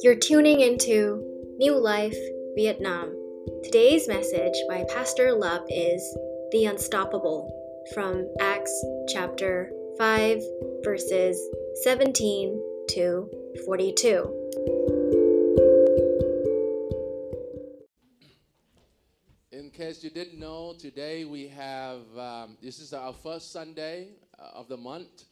You're tuning into New Life Vietnam. Today's message by Pastor Lap is The Unstoppable from Acts chapter 5, verses 17 to 42. In case you didn't know, today we have, um, this is our first Sunday uh, of the month.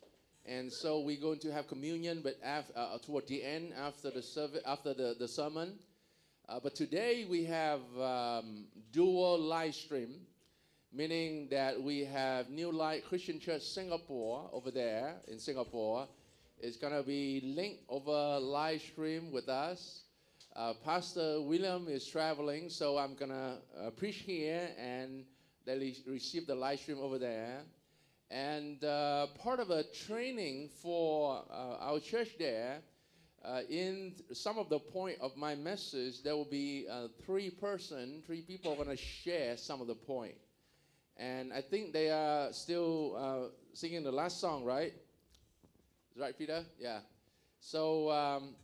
And so we're going to have communion, but af- uh, toward the end, after the service, after the, the sermon. Uh, but today we have um, dual live stream, meaning that we have New Life Christian Church Singapore over there in Singapore. It's going to be linked over live stream with us. Uh, Pastor William is traveling, so I'm going to uh, preach here and they re- receive the live stream over there. And uh, part of a training for uh, our church there, uh, in some of the point of my message, there will be uh, three person, three people are going to share some of the point. And I think they are still uh, singing the last song, right? Is right, Peter? Yeah. So um,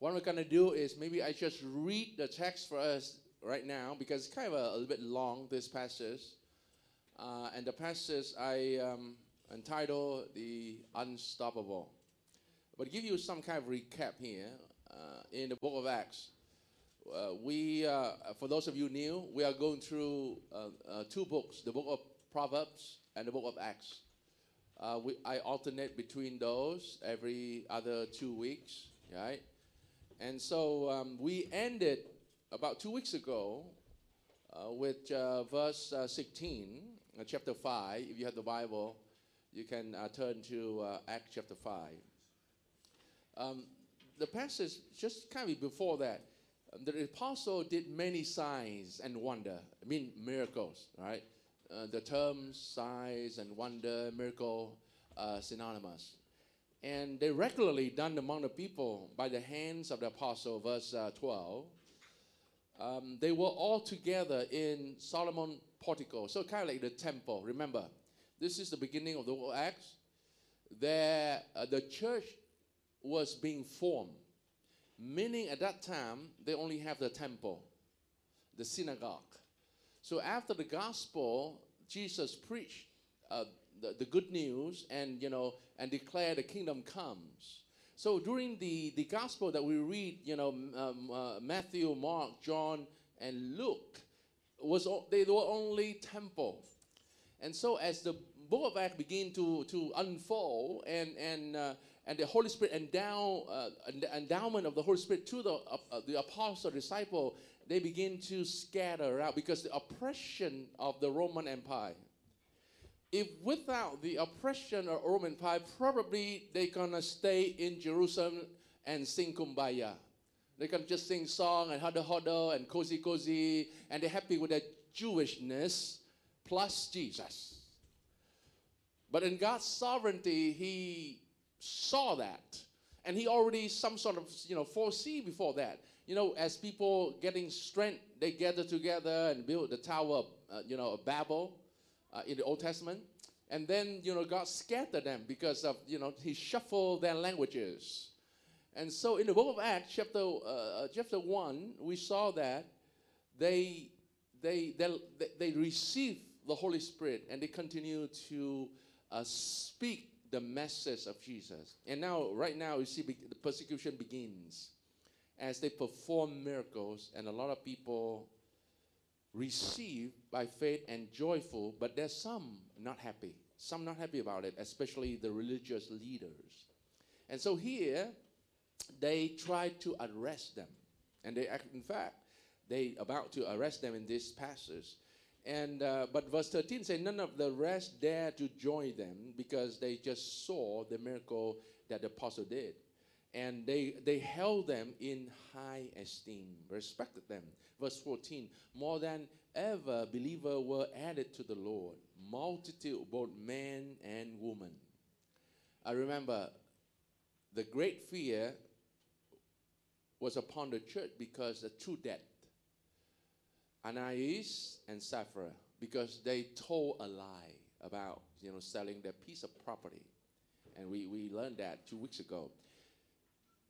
what we're going to do is maybe I just read the text for us right now because it's kind of a, a little bit long, this passage. Uh, and the passage I um, entitled The Unstoppable. But give you some kind of recap here. Uh, in the book of Acts, uh, we, uh, for those of you new, we are going through uh, uh, two books the book of Proverbs and the book of Acts. We, I alternate between those every other two weeks, right? And so um, we ended about two weeks ago uh, with uh, verse uh, 16, uh, chapter 5. If you have the Bible, you can uh, turn to uh, Acts chapter 5. Um, the passage just kind of before that, um, the apostle did many signs and wonder, I mean miracles, right? Uh, the terms signs and wonder, miracle, uh, synonymous. And they regularly done among the people by the hands of the apostle, verse uh, 12 um, they were all together in Solomon portico, so kind of like the temple. Remember, this is the beginning of the book of Acts. There, uh, the church was being formed, meaning at that time they only have the temple, the synagogue. So after the gospel, Jesus preached uh, the, the good news and you know and declared the kingdom comes. So during the, the gospel that we read, you know, um, uh, Matthew, Mark, John, and Luke, was they were only temple. And so as the book of Acts began to, to unfold and, and, uh, and the Holy Spirit endow, uh, endowment of the Holy Spirit to the, uh, the apostle, disciple, they begin to scatter out because the oppression of the Roman Empire if without the oppression of Roman Empire, probably they're gonna stay in Jerusalem and sing kumbaya. They can just sing song and huddle huddle and cozy cozy, and they're happy with their Jewishness plus Jesus. But in God's sovereignty, He saw that, and He already some sort of you know foresee before that. You know, as people getting strength, they gather together and build the tower, uh, you know, of Babel uh, in the Old Testament. And then, you know, God scattered them because of, you know, He shuffled their languages. And so in the book of Acts, chapter, uh, chapter 1, we saw that they, they, they, they received the Holy Spirit and they continue to uh, speak the message of Jesus. And now, right now, you see the persecution begins as they perform miracles, and a lot of people receive by faith and joyful, but there's some not happy. Some not happy about it, especially the religious leaders. And so here, they tried to arrest them. And they, in fact, they about to arrest them in this passage. And uh, but verse 13 says none of the rest dare to join them because they just saw the miracle that the apostle did. And they, they held them in high esteem, respected them. Verse 14, more than ever believers were added to the Lord, multitude, both men and women. I remember the great fear was upon the church because the two death, Ananias and Sapphira, because they told a lie about you know selling their piece of property, and we, we learned that two weeks ago.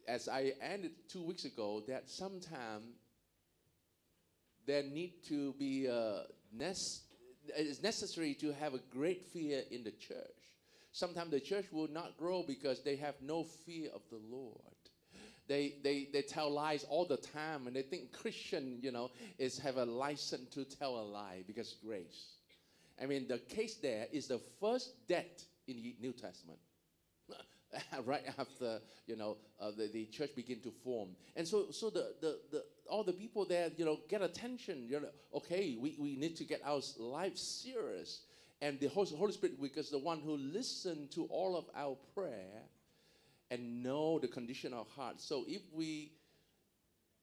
as I ended two weeks ago, that sometime there need to be uh, a nec- it's necessary to have a great fear in the church. Sometimes the church will not grow because they have no fear of the Lord. They, they, they tell lies all the time and they think Christian, you know, is have a license to tell a lie because grace. I mean, the case there is the first debt in the New Testament. right after you know uh, the, the church begin to form and so so the, the, the all the people there you know get attention you know okay we, we need to get our life serious and the holy spirit because the one who listened to all of our prayer and know the condition of heart. So if we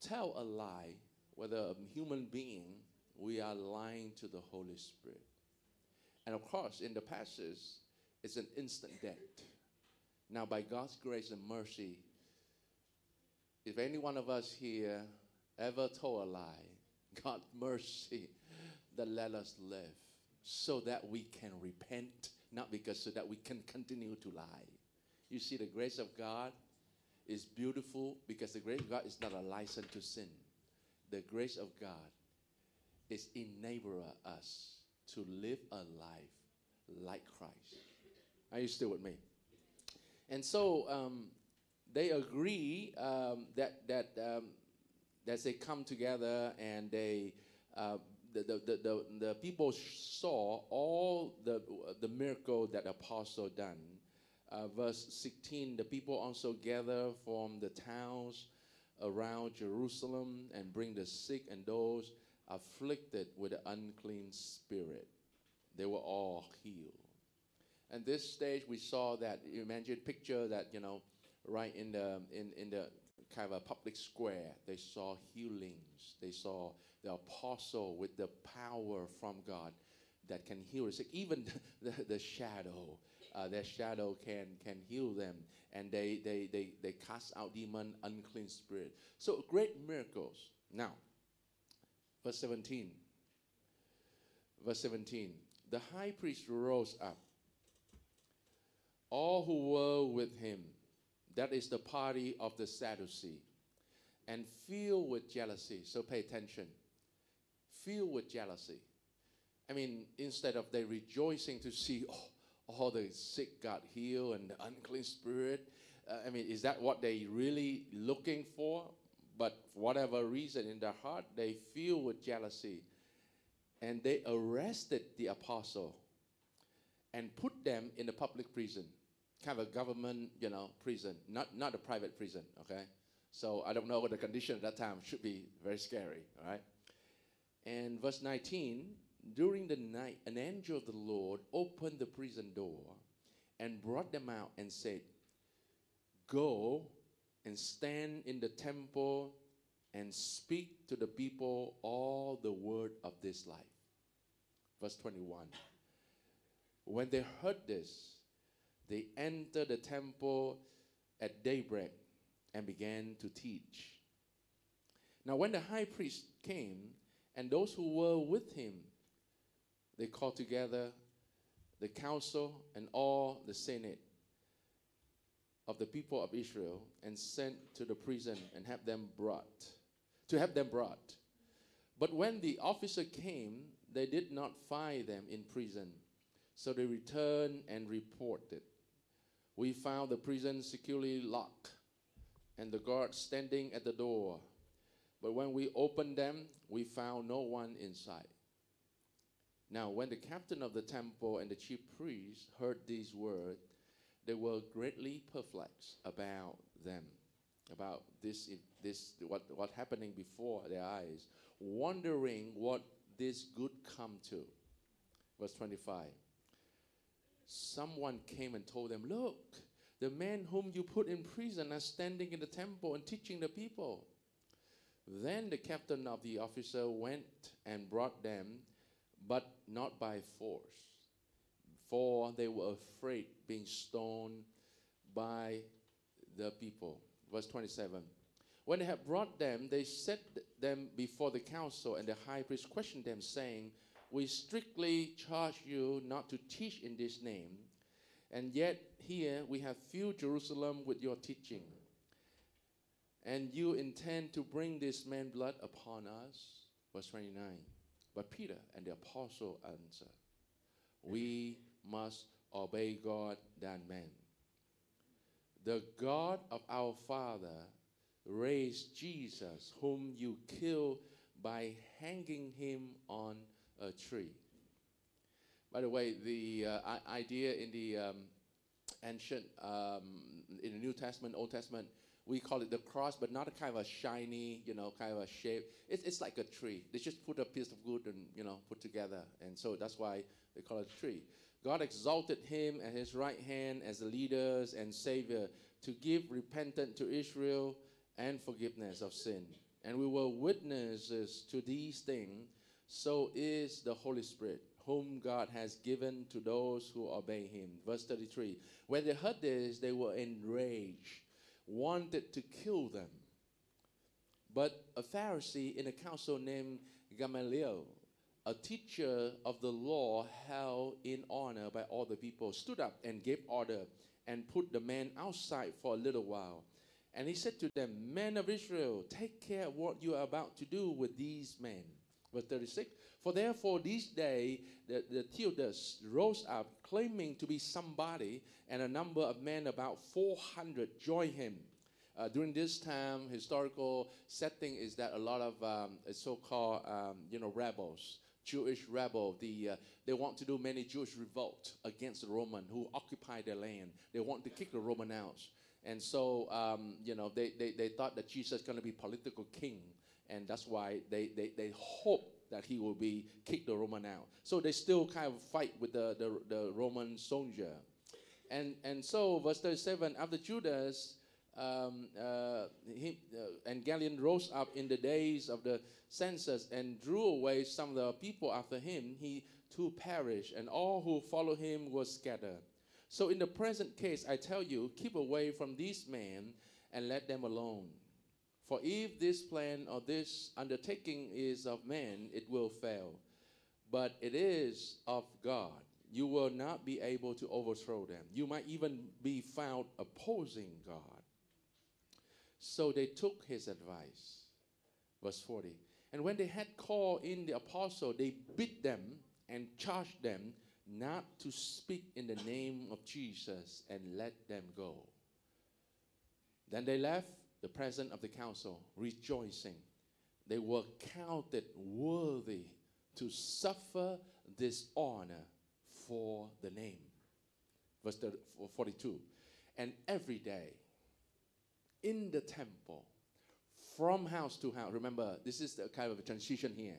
tell a lie whether a human being we are lying to the holy spirit. And of course in the passage it's an instant death. Now, by God's grace and mercy, if any one of us here ever told a lie, God mercy, that let us live so that we can repent, not because so that we can continue to lie. You see, the grace of God is beautiful because the grace of God is not a license to sin. The grace of God is enabling us to live a life like Christ. Are you still with me? And so um, they agree um, that that um, that they come together and they uh, the, the, the, the, the people saw all the the miracle that the apostle done. Uh, verse 16, the people also gather from the towns around Jerusalem and bring the sick and those afflicted with an unclean spirit. They were all healed. And this stage, we saw that, imagine, picture that, you know, right in the, in, in the kind of a public square, they saw healings. They saw the apostle with the power from God that can heal us. Even the, the shadow, uh, their shadow can, can heal them. And they, they, they, they cast out demon, unclean spirit. So great miracles. Now, verse 17. Verse 17. The high priest rose up all who were with him, that is the party of the Sadducee, and filled with jealousy. So pay attention. Filled with jealousy. I mean, instead of they rejoicing to see oh, all the sick got healed and the unclean spirit, uh, I mean, is that what they really looking for? But for whatever reason in their heart, they feel with jealousy. And they arrested the apostle and put them in the public prison kind of a government, you know, prison, not, not a private prison, okay? So I don't know what the condition at that time should be very scary, all right? And verse 19, during the night, an angel of the Lord opened the prison door and brought them out and said, Go and stand in the temple and speak to the people all the word of this life. Verse 21. When they heard this, they entered the temple at daybreak and began to teach. Now, when the high priest came and those who were with him, they called together the council and all the senate of the people of Israel and sent to the prison and have them brought to have them brought. But when the officer came, they did not find them in prison. So they returned and reported we found the prison securely locked and the guards standing at the door. But when we opened them, we found no one inside. Now, when the captain of the temple and the chief priests heard these words, they were greatly perplexed about them, about this, this what, what happening before their eyes, wondering what this could come to. Verse 25 someone came and told them, Look, the men whom you put in prison are standing in the temple and teaching the people. Then the captain of the officer went and brought them, but not by force, for they were afraid being stoned by the people. Verse 27. When they had brought them, they set them before the council, and the high priest questioned them, saying, we strictly charge you not to teach in this name, and yet here we have filled Jerusalem with your teaching. and you intend to bring this man blood upon us? Verse 29. But Peter and the apostle answered, We must obey God than man. The God of our father raised Jesus, whom you killed by hanging him on a tree. By the way, the uh, idea in the um, ancient, um, in the New Testament, Old Testament, we call it the cross, but not a kind of a shiny, you know, kind of a shape. It's, it's like a tree. They just put a piece of wood and, you know, put together. And so that's why they call it a tree. God exalted him at his right hand as the leaders and savior to give repentance to Israel and forgiveness of sin. And we were witnesses to these things. So is the Holy Spirit, whom God has given to those who obey him. Verse 33. When they heard this, they were enraged, wanted to kill them. But a Pharisee in a council named Gamaliel, a teacher of the law held in honor by all the people, stood up and gave order and put the man outside for a little while. And he said to them, Men of Israel, take care what you are about to do with these men. Verse 36 For therefore, this day the, the Theudas rose up, claiming to be somebody, and a number of men, about 400, joined him. Uh, during this time, historical setting is that a lot of um, so-called, um, you know, rebels, Jewish rebel, the, uh, they want to do many Jewish revolt against the Roman who occupy their land. They want to kick the Roman out. And so, um, you know, they, they, they thought that Jesus is going to be political king. And that's why they, they, they hope that he will be kick the Roman out. So they still kind of fight with the, the, the Roman soldier. And, and so, verse 37, after Judas um, uh, he, uh, and Galilean rose up in the days of the census and drew away some of the people after him, he too perished, and all who followed him were scattered. So, in the present case, I tell you, keep away from these men and let them alone. For if this plan or this undertaking is of man, it will fail. But it is of God. You will not be able to overthrow them. You might even be found opposing God. So they took his advice. Verse 40. And when they had called in the apostle, they beat them and charged them not to speak in the name of Jesus and let them go. Then they left the presence of the council, rejoicing. They were counted worthy to suffer dishonor for the name. Verse 42. And every day in the temple, from house to house, remember, this is the kind of a transition here.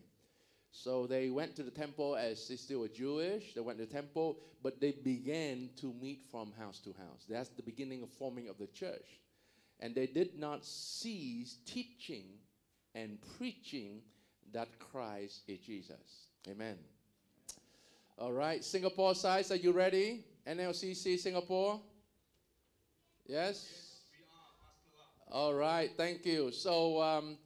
So they went to the temple as they still were Jewish. They went to the temple, but they began to meet from house to house. That's the beginning of forming of the church. And they did not cease teaching and preaching that Christ is Jesus. Amen. All right, Singapore size, are you ready? NLCC Singapore? Yes? Yes, we are. All right, thank you. So, um,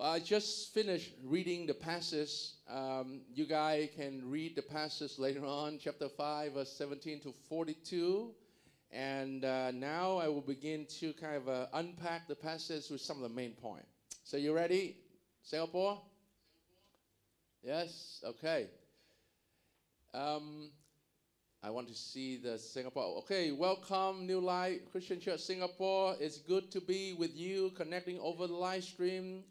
I just finished reading the passage. Um, you guys can read the passage later on, chapter 5, verse 17 to 42. And uh, now I will begin to kind of uh, unpack the passage with some of the main points. So, you ready, Singapore? Yes? Okay. Um, I want to see the Singapore. Okay, welcome, New Life Christian Church Singapore. It's good to be with you, connecting over the live stream.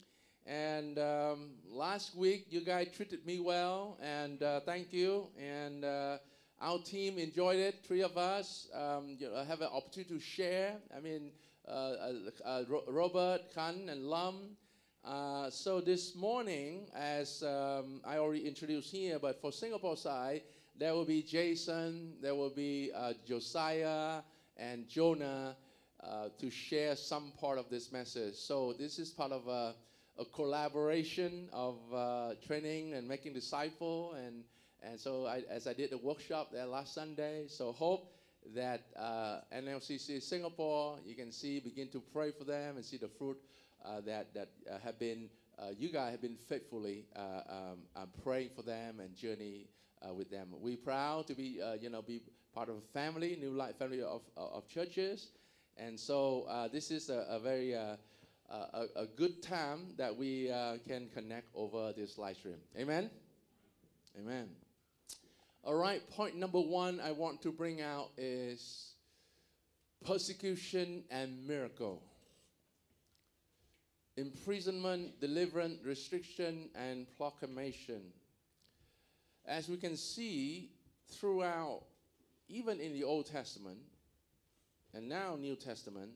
And um, last week, you guys treated me well, and uh, thank you. And uh, our team enjoyed it. Three of us um, you know, have an opportunity to share. I mean, uh, uh, uh Robert, Khan, and Lum. Uh, so this morning, as um, I already introduced here, but for Singapore side, there will be Jason, there will be Josiah, and Jonah to share some part of this message. So this is part of a a collaboration of uh, training and making disciple and and so I, as I did the workshop there last Sunday, so hope that uh, NLCC Singapore, you can see, begin to pray for them and see the fruit uh, that that uh, have been uh, you guys have been faithfully uh, um, praying for them and journey with them. We're proud to be you know be part of a family, New Life family of of churches, and so this is a, a very a, a good time that we uh, can connect over this live stream. Amen? Amen. All right, point number one I want to bring out is persecution and miracle. Imprisonment, deliverance, restriction, and proclamation. As we can see throughout, even in the Old Testament and now New Testament,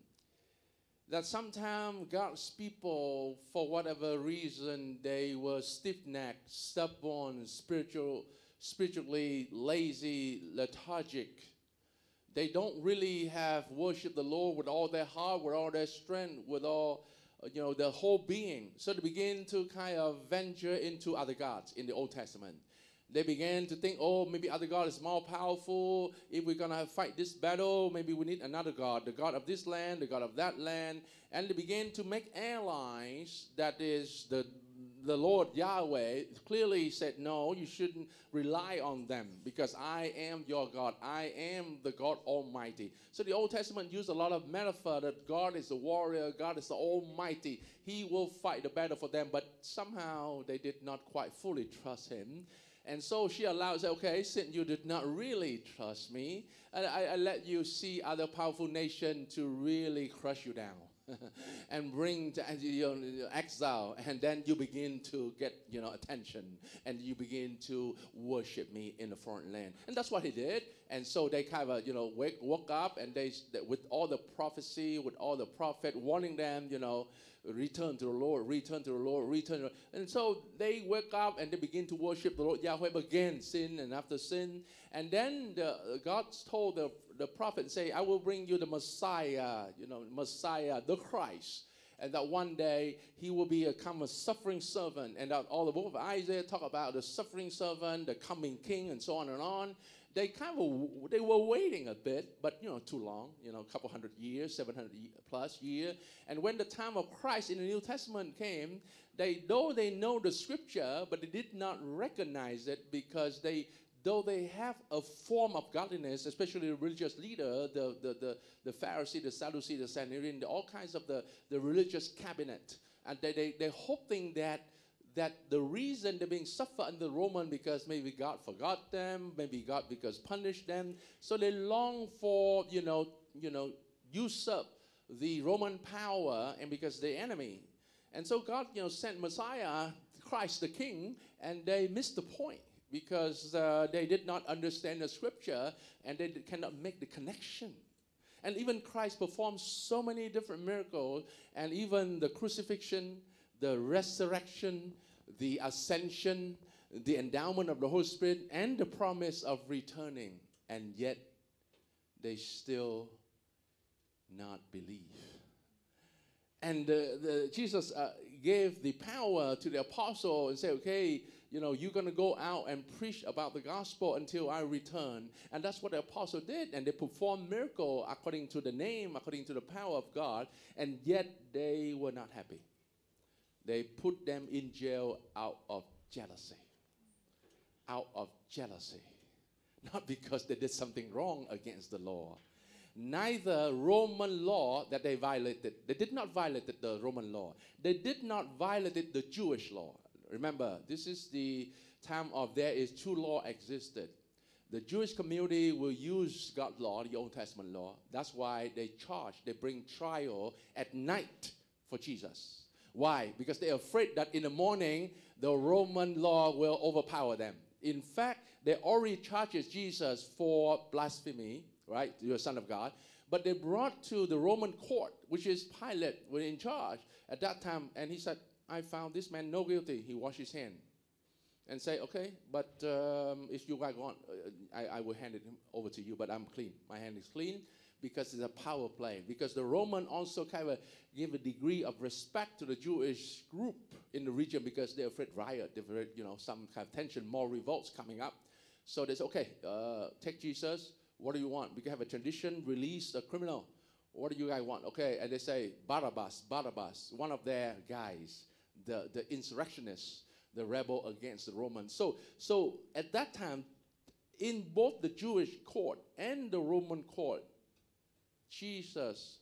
that sometimes God's people, for whatever reason, they were stiff-necked, stubborn, spiritual, spiritually lazy, lethargic. They don't really have worshiped the Lord with all their heart, with all their strength, with all uh, you know, their whole being. So they begin to kind of venture into other gods in the Old Testament. They began to think, oh, maybe other God is more powerful. If we're going to fight this battle, maybe we need another God, the God of this land, the God of that land. And they began to make allies that is the the Lord Yahweh clearly said, No, you shouldn't rely on them because I am your God. I am the God Almighty. So the Old Testament used a lot of metaphor that God is the warrior, God is the Almighty. He will fight the battle for them, but somehow they did not quite fully trust Him. And so she allowed, okay, since you did not really trust me, I, I, I let you see other powerful nations to really crush you down. and bring to you know, exile, and then you begin to get you know attention, and you begin to worship me in the foreign land, and that's what he did. And so they kind of you know wake, woke up, and they with all the prophecy, with all the prophet warning them, you know, return to the Lord, return to the Lord, return. To, and so they wake up and they begin to worship the Lord Yahweh again, sin and after sin. And then the, God told the, the prophet, say, I will bring you the Messiah, you know, Messiah, the Christ. And that one day he will become a suffering servant. And that all the book of Isaiah talk about the suffering servant, the coming king, and so on and on they kind of they were waiting a bit, but you know, too long, you know, a couple hundred years, 700 plus year. And when the time of Christ in the New Testament came, they though they know the scripture, but they did not recognize it because they though they have a form of godliness, especially the religious leader, the, the, the, the Pharisee, the Sadducee, the Sanhedrin, all kinds of the, the religious cabinet. And they, they, they're hoping that that the reason they're being suffered under Roman because maybe God forgot them, maybe God because punished them. So they long for, you know, you know, usurp the Roman power and because they're enemy. And so God, you know, sent Messiah, Christ the King, and they missed the point because uh, they did not understand the scripture and they cannot make the connection. And even Christ performed so many different miracles, and even the crucifixion, the resurrection, the ascension, the endowment of the Holy Spirit, and the promise of returning, and yet they still not believe. And uh, the, Jesus uh, gave the power to the apostle and said, okay, you know, you're going to go out and preach about the gospel until I return. And that's what the apostle did. And they performed miracle according to the name, according to the power of God. And yet they were not happy. They put them in jail out of jealousy. Out of jealousy. Not because they did something wrong against the law. Neither Roman law that they violated, they did not violate the Roman law. They did not violate the Jewish law. Remember, this is the time of there is two law existed. The Jewish community will use God's law, the Old Testament law. That's why they charge, they bring trial at night for Jesus. Why? Because they're afraid that in the morning the Roman law will overpower them. In fact, they already charges Jesus for blasphemy, right? You're a son of God. But they brought to the Roman court, which is Pilate, was in charge at that time, and he said, I found this man no guilty. He washed his hand and say, okay, but um, if you guys want, uh, I, I will hand it over to you, but I'm clean. My hand is clean because it's a power play. Because the Roman also kind of give a degree of respect to the Jewish group in the region because they're afraid riot, they're afraid, you know, some kind of tension, more revolts coming up. So they say, okay, uh, take Jesus. What do you want? We can have a tradition, release a criminal. What do you guys want? Okay, and they say Barabbas, Barabbas, one of their guys, the, the insurrectionists, the rebel against the Romans. So, so at that time, in both the Jewish court and the Roman court, Jesus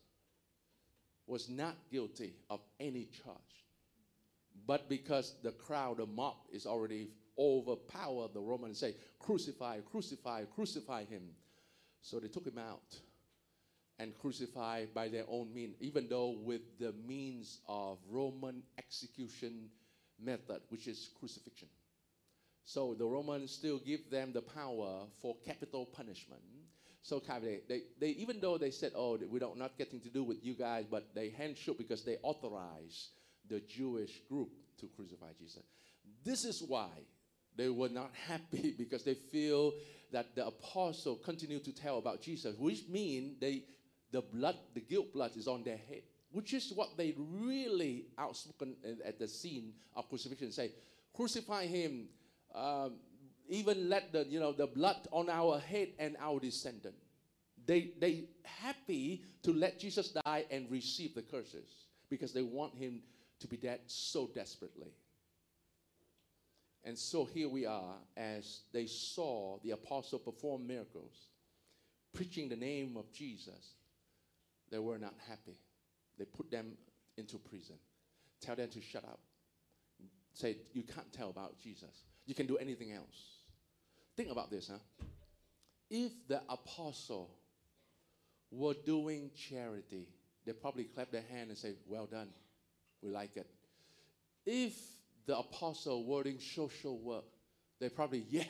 was not guilty of any charge. But because the crowd, the mob, is already overpower the Roman and say, Crucify, crucify, crucify him. So they took him out and crucified by their own means, even though with the means of Roman execution method, which is crucifixion. So the Romans still give them the power for capital punishment. So kind of they, they, they, even though they said, oh, we don't not getting to do with you guys, but they handshook because they authorized the Jewish group to crucify Jesus. This is why they were not happy because they feel that the apostle continued to tell about Jesus, which means they the blood, the guilt blood is on their head, which is what they really outspoken at the scene of crucifixion say, crucify him, um, even let the you know the blood on our head and our descendant. They they happy to let Jesus die and receive the curses because they want him to be dead so desperately. And so here we are as they saw the apostle perform miracles, preaching the name of Jesus. They were not happy. They put them into prison. Tell them to shut up. Say, you can't tell about Jesus. You can do anything else. Think about this, huh? If the apostle were doing charity, they probably clap their hand and say, Well done. We like it. If the apostle were doing social work, they probably, yeah,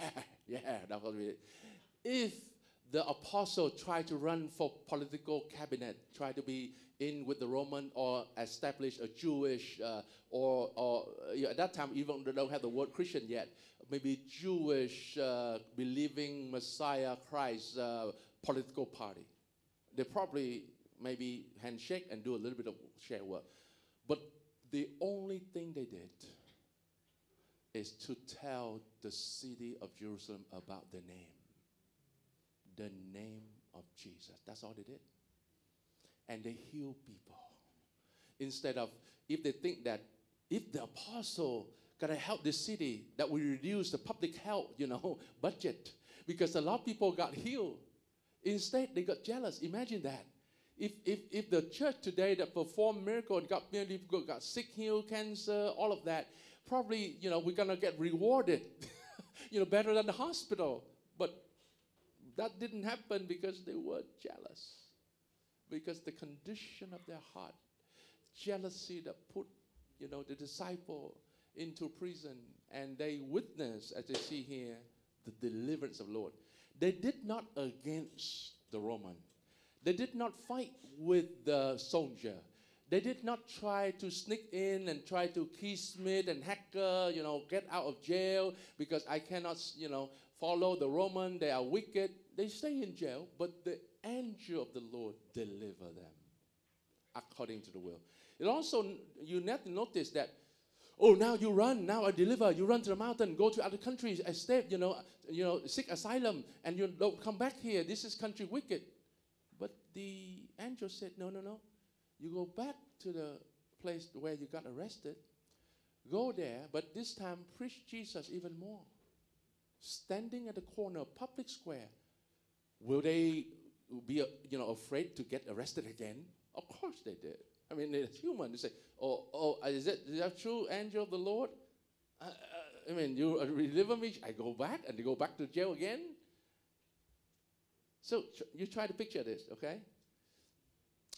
yeah, that was it. If the apostle tried to run for political cabinet, tried to be in with the Roman or establish a Jewish uh, or, or uh, at that time even they don't have the word Christian yet, maybe Jewish uh, believing Messiah Christ uh, political party. They probably maybe handshake and do a little bit of share work. But the only thing they did is to tell the city of Jerusalem about the name. The name of Jesus. That's all they did. And they heal people. Instead of, if they think that if the apostle gonna help the city, that will reduce the public health, you know, budget. Because a lot of people got healed. Instead, they got jealous. Imagine that. If, if, if the church today that performed miracles, got many people got sick, healed, cancer, all of that, probably, you know, we're going to get rewarded, you know, better than the hospital. But that didn't happen because they were jealous. Because the condition of their heart, jealousy that put, you know, the disciple into prison and they witnessed, as they see here, the deliverance of Lord. They did not against the Roman. They did not fight with the soldier. They did not try to sneak in and try to keysmith and hacker, you know, get out of jail because I cannot, you know, follow the Roman. They are wicked. They stay in jail, but the angel of the Lord deliver them according to the will. It also, you notice that, oh, now you run, now I deliver. You run to the mountain, go to other countries, escape, you know, you know, seek asylum, and you don't come back here. This is country wicked. But the angel said, no, no, no. You go back to the place where you got arrested, go there, but this time preach Jesus even more. Standing at the corner of public square, will they be you know afraid to get arrested again? Of course they did. I mean, it's human. They say, "Oh, oh, is it is that true, angel of the Lord?" Uh, uh, I mean, you deliver me. I go back, and they go back to jail again. So you try to picture this, okay?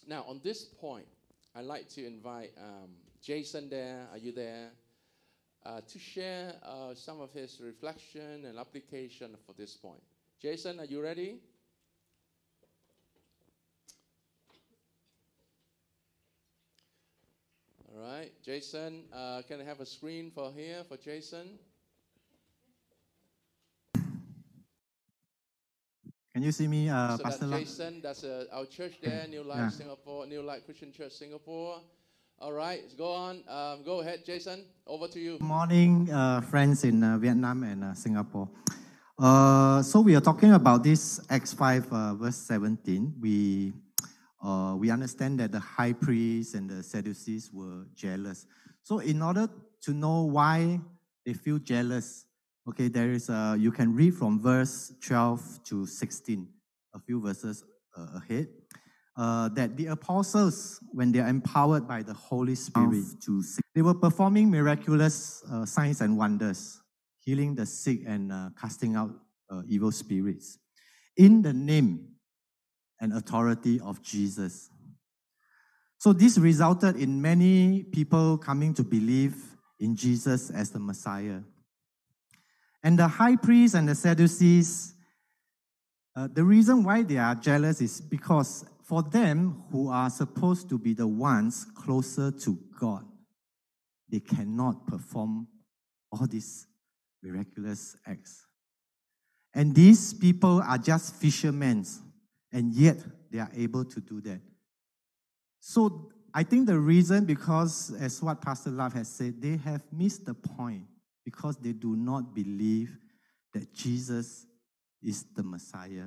Now, on this point, I'd like to invite um, Jason there. Are you there? Uh, to share uh, some of his reflection and application for this point. Jason, are you ready? All right, Jason, uh, can I have a screen for here for Jason? Can you see me, uh, so Pastor? That's Jason, that's uh, our church there, New Life yeah. Singapore, New Life Christian Church Singapore. All right, go on. Um, go ahead, Jason. Over to you. Good morning, uh, friends in uh, Vietnam and uh, Singapore. Uh, so we are talking about this Acts 5, uh, verse 17. We uh, we understand that the high priests and the Sadducees were jealous. So in order to know why they feel jealous, Okay, there is a, you can read from verse 12 to 16, a few verses uh, ahead. uh, that the apostles, when they are empowered by the Holy Spirit, to they were performing miraculous uh, signs and wonders, healing the sick and uh, casting out uh, evil spirits in the name and authority of Jesus. So this resulted in many people coming to believe in Jesus as the Messiah. And the high priests and the Sadducees, uh, the reason why they are jealous is because for them, who are supposed to be the ones closer to God, they cannot perform all these miraculous acts. And these people are just fishermen, and yet they are able to do that. So I think the reason, because as what Pastor Love has said, they have missed the point because they do not believe that Jesus is the Messiah.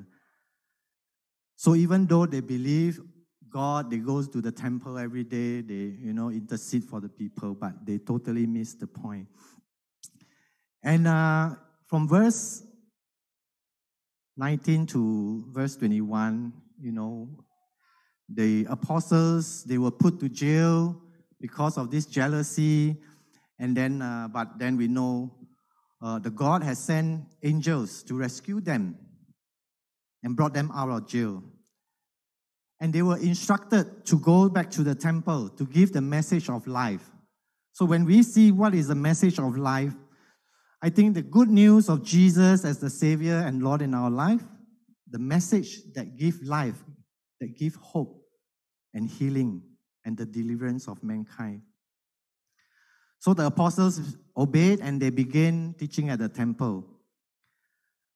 So even though they believe God, they go to the temple every day, they you know intercede for the people, but they totally miss the point. And uh, from verse 19 to verse 21, you know, the apostles they were put to jail because of this jealousy, and then uh, but then we know uh, the God has sent angels to rescue them and brought them out of jail. And they were instructed to go back to the temple to give the message of life. So when we see what is the message of life, I think the good news of Jesus as the Savior and Lord in our life, the message that give life, that give hope and healing and the deliverance of mankind. So the apostles obeyed and they began teaching at the temple.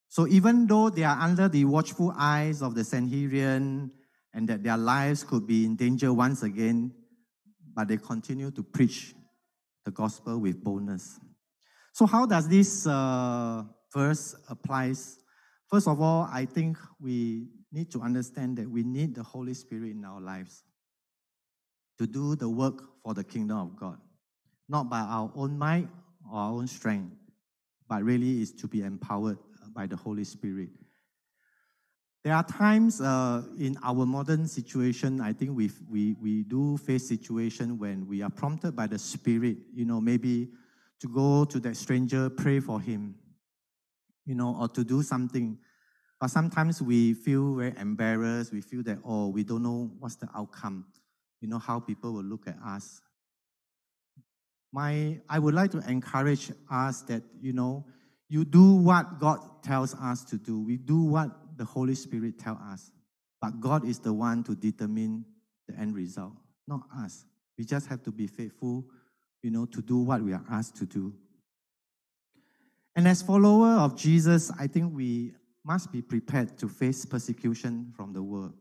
So even though they are under the watchful eyes of the Sanhedrin and that their lives could be in danger once again, but they continue to preach the gospel with boldness. So how does this uh, verse applies? First of all, I think we need to understand that we need the Holy Spirit in our lives to do the work for the kingdom of God, not by our own might or our own strength, but really is to be empowered by the Holy Spirit. There are times uh, in our modern situation, I think we we, we do face situation when we are prompted by the Spirit, you know, maybe to go to that stranger, pray for him, you know, or to do something. But sometimes we feel very embarrassed. We feel that, oh, we don't know what's the outcome, you know, how people will look at us. My, I would like to encourage us that, you know, you do what God tells us to do. We do what the Holy Spirit tells us. But God is the one to determine the end result, not us. We just have to be faithful you know, to do what we are asked to do. And as follower of Jesus, I think we must be prepared to face persecution from the world.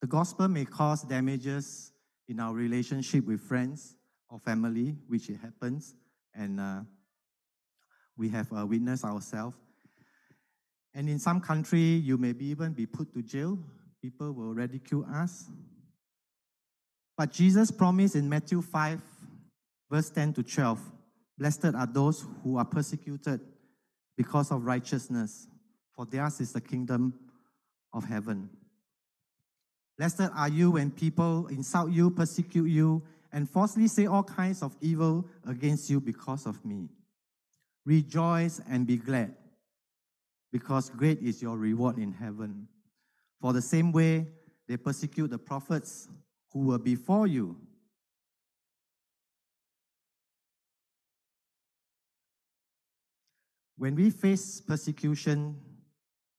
The gospel may cause damages in our relationship with friends or family, which it happens, and uh, we have uh, witnessed ourselves. And in some country, you may be even be put to jail. People will ridicule us. But Jesus promised in Matthew 5 verse 10 to 12 Blessed are those who are persecuted because of righteousness, for theirs is the kingdom of heaven. Blessed are you when people insult you, persecute you, and falsely say all kinds of evil against you because of me. Rejoice and be glad, because great is your reward in heaven. For the same way they persecute the prophets who were before you. When we face persecution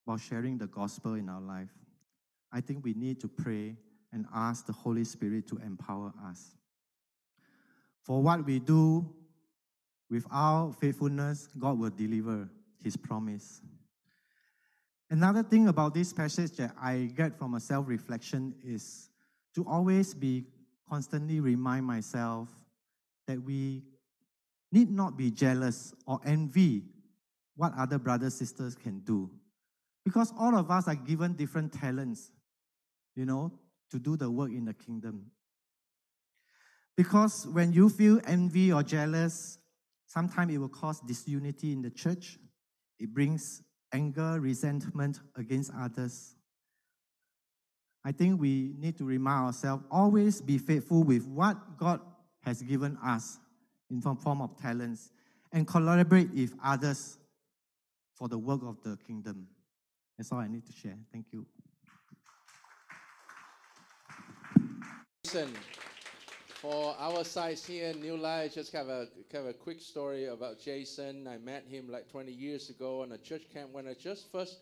while sharing the gospel in our life, I think we need to pray and ask the Holy Spirit to empower us. For what we do with our faithfulness, God will deliver His promise. Another thing about this passage that I get from a self reflection is to always be constantly remind myself that we need not be jealous or envy what other brothers, sisters can do. Because all of us are given different talents, you know, to do the work in the kingdom. Because when you feel envy or jealous, sometimes it will cause disunity in the church. It brings anger, resentment against others. I think we need to remind ourselves always be faithful with what God has given us in form form of talents and collaborate with others for the work of the kingdom. That's all I need to share. Thank you. Listen, for our size here New Life, just have a have a quick story about Jason. I met him like 20 years ago on a church camp when I just first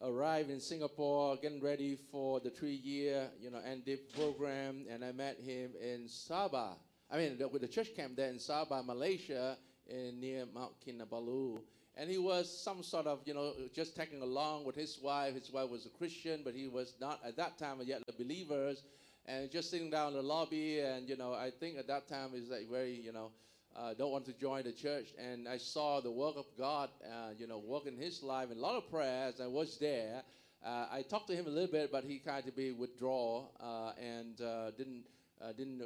arrived in Singapore, getting ready for the three-year, you know, NDIP program, and I met him in Sabah. I mean, with the church camp there in Sabah, Malaysia, in, near Mount Kinabalu. And he was some sort of, you know, just tagging along with his wife. His wife was a Christian, but he was not at that time yet a believer. And just sitting down in the lobby, and you know, I think at that time is like very, you know, uh, don't want to join the church. And I saw the work of God, uh, you know, work in his life, and a lot of prayers. I was there. Uh, I talked to him a little bit, but he kind of be withdraw uh, and uh, didn't uh, didn't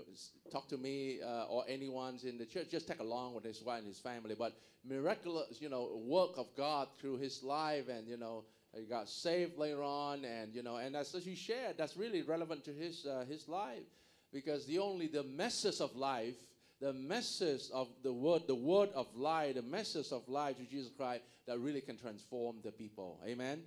talk to me uh, or anyone's in the church, just tag along with his wife and his family. But miraculous, you know, work of God through his life, and you know, he got saved later on, and you know, and as you shared, that's really relevant to his uh, his life, because the only the message of life, the message of the word, the word of life, the message of life to Jesus Christ, that really can transform the people. Amen.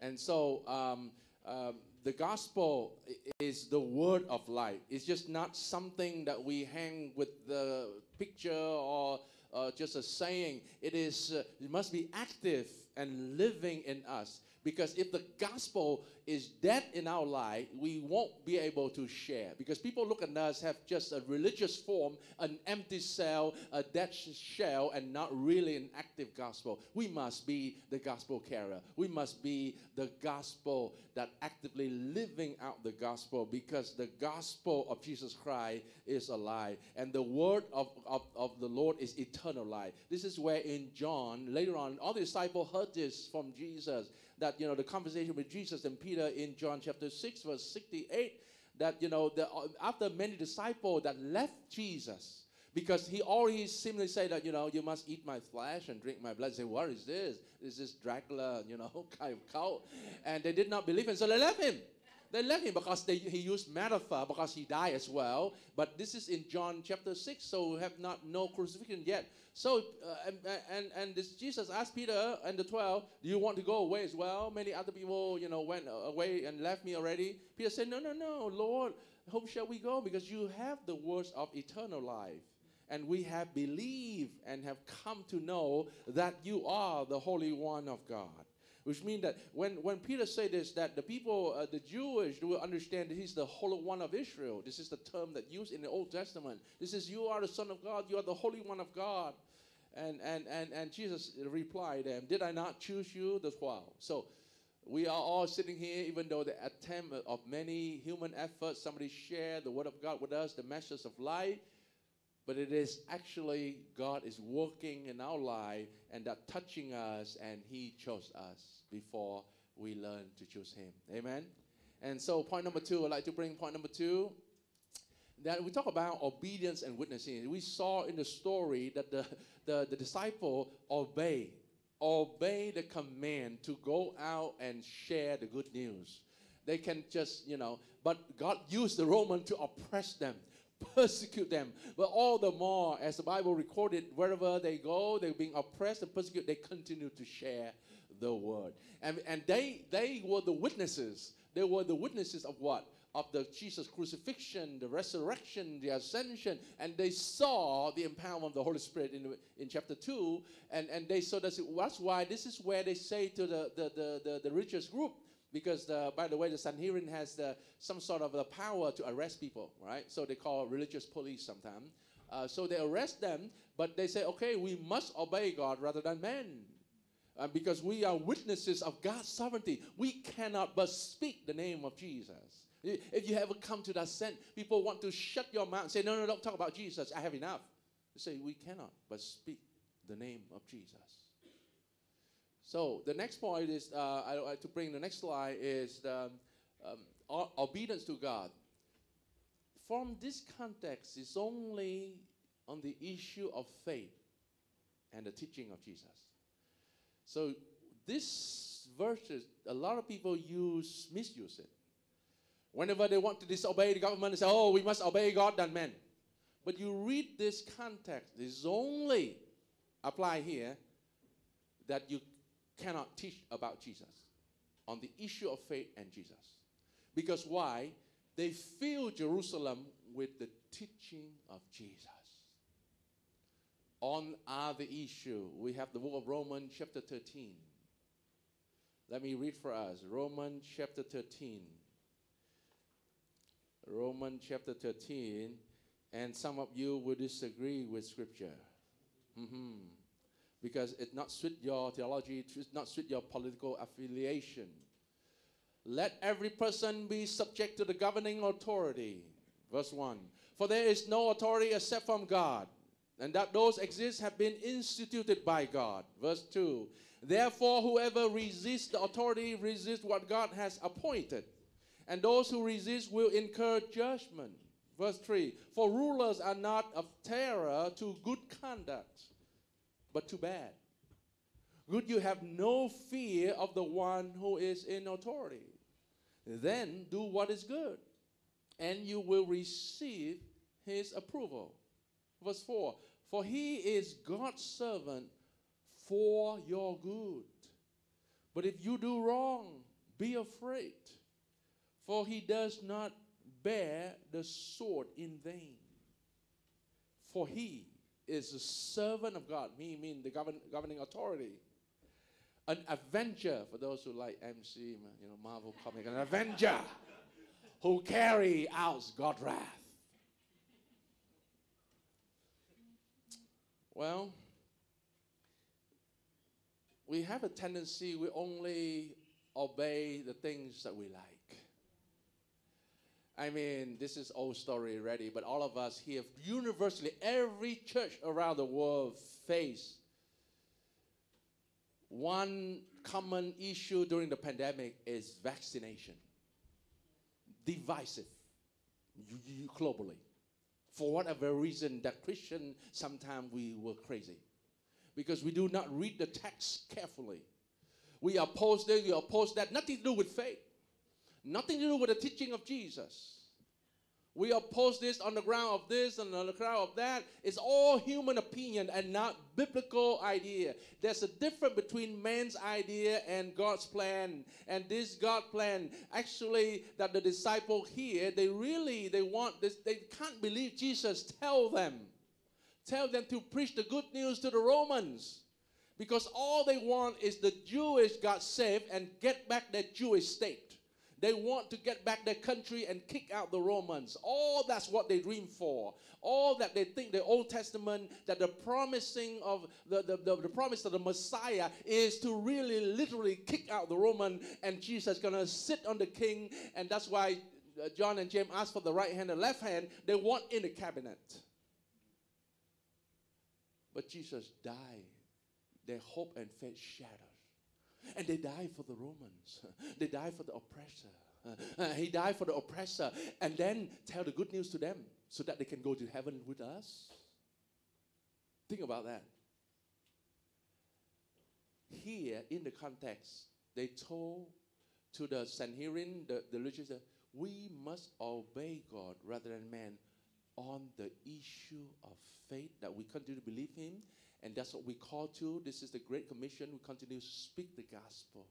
And so. Um, um, the gospel is the word of life. It's just not something that we hang with the picture or uh, just a saying. It is. Uh, it must be active and living in us. Because if the gospel is dead in our life, we won't be able to share. Because people look at us have just a religious form, an empty cell, a dead shell, and not really an active gospel. We must be the gospel carrier. We must be the gospel that actively living out the gospel because the gospel of Jesus Christ is alive. And the word of, of, of the Lord is eternal life. This is where in John, later on, all the disciples heard this from Jesus that, you know, the conversation with Jesus and Peter in John chapter 6, verse 68, that, you know, the, uh, after many disciples that left Jesus, because he already simply said that, you know, you must eat my flesh and drink my blood. Say, what is this? Is this Dracula, you know, kind of cult? And they did not believe him, so they left him. They left him because they, he used metaphor because he died as well. But this is in John chapter 6, so we have not no crucifixion yet. So, uh, and, and, and this Jesus asked Peter and the 12, do you want to go away as well? Many other people, you know, went away and left me already. Peter said, no, no, no, Lord, whom shall we go? Because you have the words of eternal life. And we have believed and have come to know that you are the Holy One of God which means that when, when Peter said this, that the people, uh, the Jewish, will understand that he's the Holy One of Israel. This is the term that used in the Old Testament. This is, you are the Son of God, you are the Holy One of God. And, and, and, and Jesus replied them, Did I not choose you? The 12. So we are all sitting here, even though the attempt of many human efforts, somebody share the word of God with us, the message of life, but it is actually God is working in our life and that touching us, and He chose us before we learn to choose Him. Amen. And so, point number two, I'd like to bring point number two that we talk about obedience and witnessing. We saw in the story that the, the, the disciple obey, obey the command to go out and share the good news. They can just, you know, but God used the Roman to oppress them, persecute them. But all the more, as the Bible recorded, wherever they go, they're being oppressed and persecuted, they continue to share the word. And, and they, they were the witnesses. They were the witnesses of what? of the Jesus crucifixion, the resurrection, the ascension, and they saw the empowerment of the Holy Spirit in, in chapter 2. And, and they saw that's, why this is where they say to the, the, the, the, the richest group, because the, by the way, the Sanhedrin has the, some sort of the power to arrest people, right? So they call religious police sometimes. Uh, so they arrest them, but they say, okay, we must obey God rather than men. Uh, because we are witnesses of God's sovereignty. We cannot but speak the name of Jesus. If you ever come to that sense, people want to shut your mouth and say, No, no, don't talk about Jesus. I have enough. You say, We cannot but speak the name of Jesus. So the next point is, uh, I like to bring the next slide is the, um, obedience to God. From this context, it's only on the issue of faith and the teaching of Jesus. So this verses, a lot of people use misuse it. Whenever they want to disobey the government, they say, oh, we must obey God than men. But you read this context, this only apply here that you cannot teach about Jesus on the issue of faith and Jesus. Because why? They fill Jerusalem with the teaching of Jesus. On other issue, we have the book of Romans chapter 13. Let me read for us. Romans chapter 13. Romans chapter 13. And some of you will disagree with scripture. Mm-hmm. Because it not suit your theology, it does not suit your political affiliation. Let every person be subject to the governing authority. Verse 1. For there is no authority except from God, and that those exist have been instituted by God. Verse 2. Therefore, whoever resists the authority resists what God has appointed, and those who resist will incur judgment. Verse 3 For rulers are not of terror to good conduct, but to bad. Would you have no fear of the one who is in authority. Then do what is good, and you will receive his approval. Verse 4 For he is God's servant for your good. But if you do wrong, be afraid, for he does not bear the sword in vain. For he is a servant of God, me mean the govern, governing authority, an avenger for those who like MC, you know, Marvel comic, an avenger who carry out God's wrath. Well, we have a tendency we only obey the things that we like. I mean, this is old story already, but all of us here, universally, every church around the world face one common issue during the pandemic is vaccination. Divisive globally. For whatever reason, that Christian, sometimes we were crazy. Because we do not read the text carefully. We oppose this, we oppose that. Nothing to do with faith. Nothing to do with the teaching of Jesus. We oppose this on the ground of this and on the ground of that. It's all human opinion and not biblical idea. There's a difference between man's idea and God's plan. And this God plan, actually, that the disciple here, they really they want this, they can't believe Jesus tell them. Tell them to preach the good news to the Romans. Because all they want is the Jewish got saved and get back their Jewish state. They want to get back their country and kick out the Romans. All that's what they dream for. All that they think the Old Testament, that the promising of the, the, the, the promise of the Messiah is to really literally kick out the Roman and Jesus is gonna sit on the king. And that's why uh, John and James asked for the right hand and left hand. They want in the cabinet. But Jesus died. Their hope and faith shattered. And they died for the Romans. They died for the oppressor. He died for the oppressor. And then tell the good news to them so that they can go to heaven with us. Think about that. Here, in the context, they told to the Sanhedrin, the, the religious, we must obey God rather than man on the issue of faith that we continue to believe Him and that's what we call to. This is the Great Commission. We continue to speak the gospel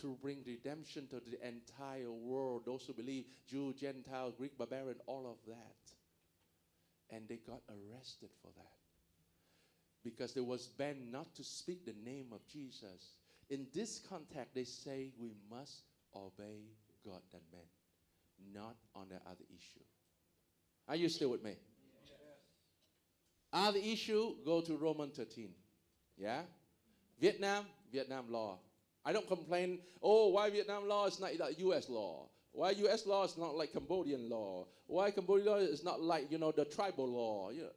to bring redemption to the entire world. Those who believe, Jew, Gentile, Greek, barbarian, all of that. And they got arrested for that. Because there was banned not to speak the name of Jesus. In this context, they say we must obey God and man, not on the other issue. Are you still with me? Other issue, go to Roman 13. Yeah? Vietnam, Vietnam law. I don't complain, oh, why Vietnam law is not like US law? Why US law is not like Cambodian law? Why Cambodian law is not like, you know, the tribal law? You know,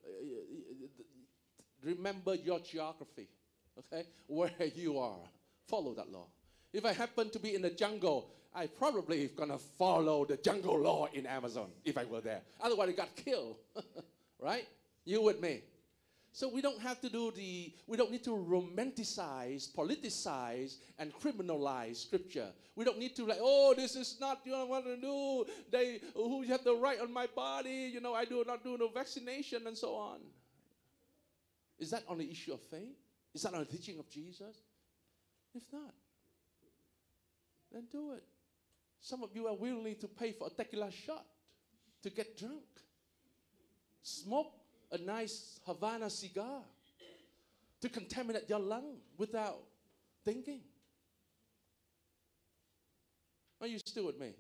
remember your geography, okay? Where you are. Follow that law. If I happen to be in the jungle, I probably gonna follow the jungle law in Amazon if I were there. Otherwise, I got killed, right? You with me? So we don't have to do the, we don't need to romanticize, politicize, and criminalize scripture. We don't need to like, oh, this is not you I want to do. They who have the right on my body, you know, I do not do no vaccination and so on. Is that on the issue of faith? Is that on the teaching of Jesus? If not, then do it. Some of you are willing to pay for a tequila shot to get drunk. Smoke a nice Havana cigar to contaminate your lung without thinking. Are you still with me?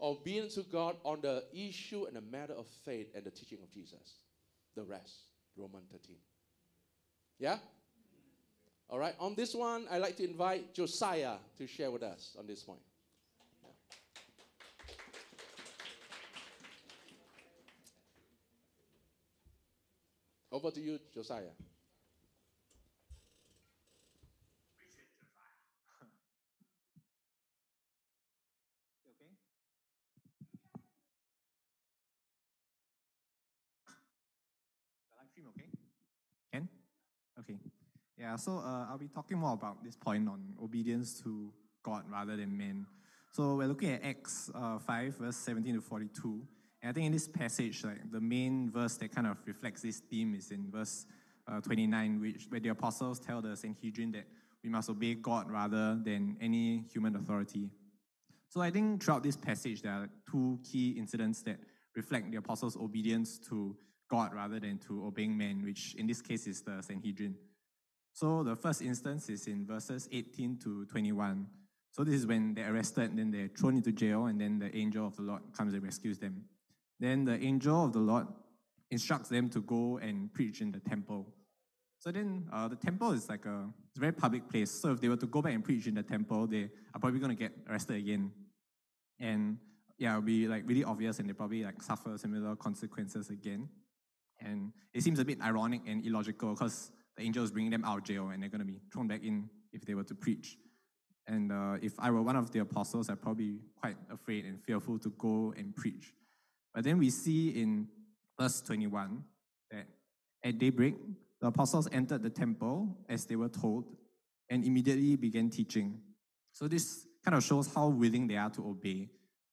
Obedience to God on the issue and the matter of faith and the teaching of Jesus. The rest, Romans 13. Yeah? All right, on this one, I'd like to invite Josiah to share with us on this point. Over to you, Josiah. Okay. Yeah, so uh, I'll be talking more about this point on obedience to God rather than men. So we're looking at Acts uh, 5, verse 17 to 42. And I think in this passage, like the main verse that kind of reflects this theme is in verse uh, 29, which where the apostles tell the Sanhedrin that we must obey God rather than any human authority. So I think throughout this passage, there are two key incidents that reflect the apostles' obedience to God rather than to obeying men, which in this case is the Sanhedrin. So the first instance is in verses 18 to 21. So this is when they're arrested, then they're thrown into jail, and then the angel of the Lord comes and rescues them. Then the angel of the Lord instructs them to go and preach in the temple. So then uh, the temple is like a, it's a very public place. So if they were to go back and preach in the temple, they are probably going to get arrested again. And yeah, it'll be like really obvious and they probably like suffer similar consequences again. And it seems a bit ironic and illogical because the angel is bringing them out of jail and they're going to be thrown back in if they were to preach. And uh, if I were one of the apostles, I'd probably be quite afraid and fearful to go and preach. But then we see in verse 21 that at daybreak, the apostles entered the temple as they were told and immediately began teaching. So this kind of shows how willing they are to obey.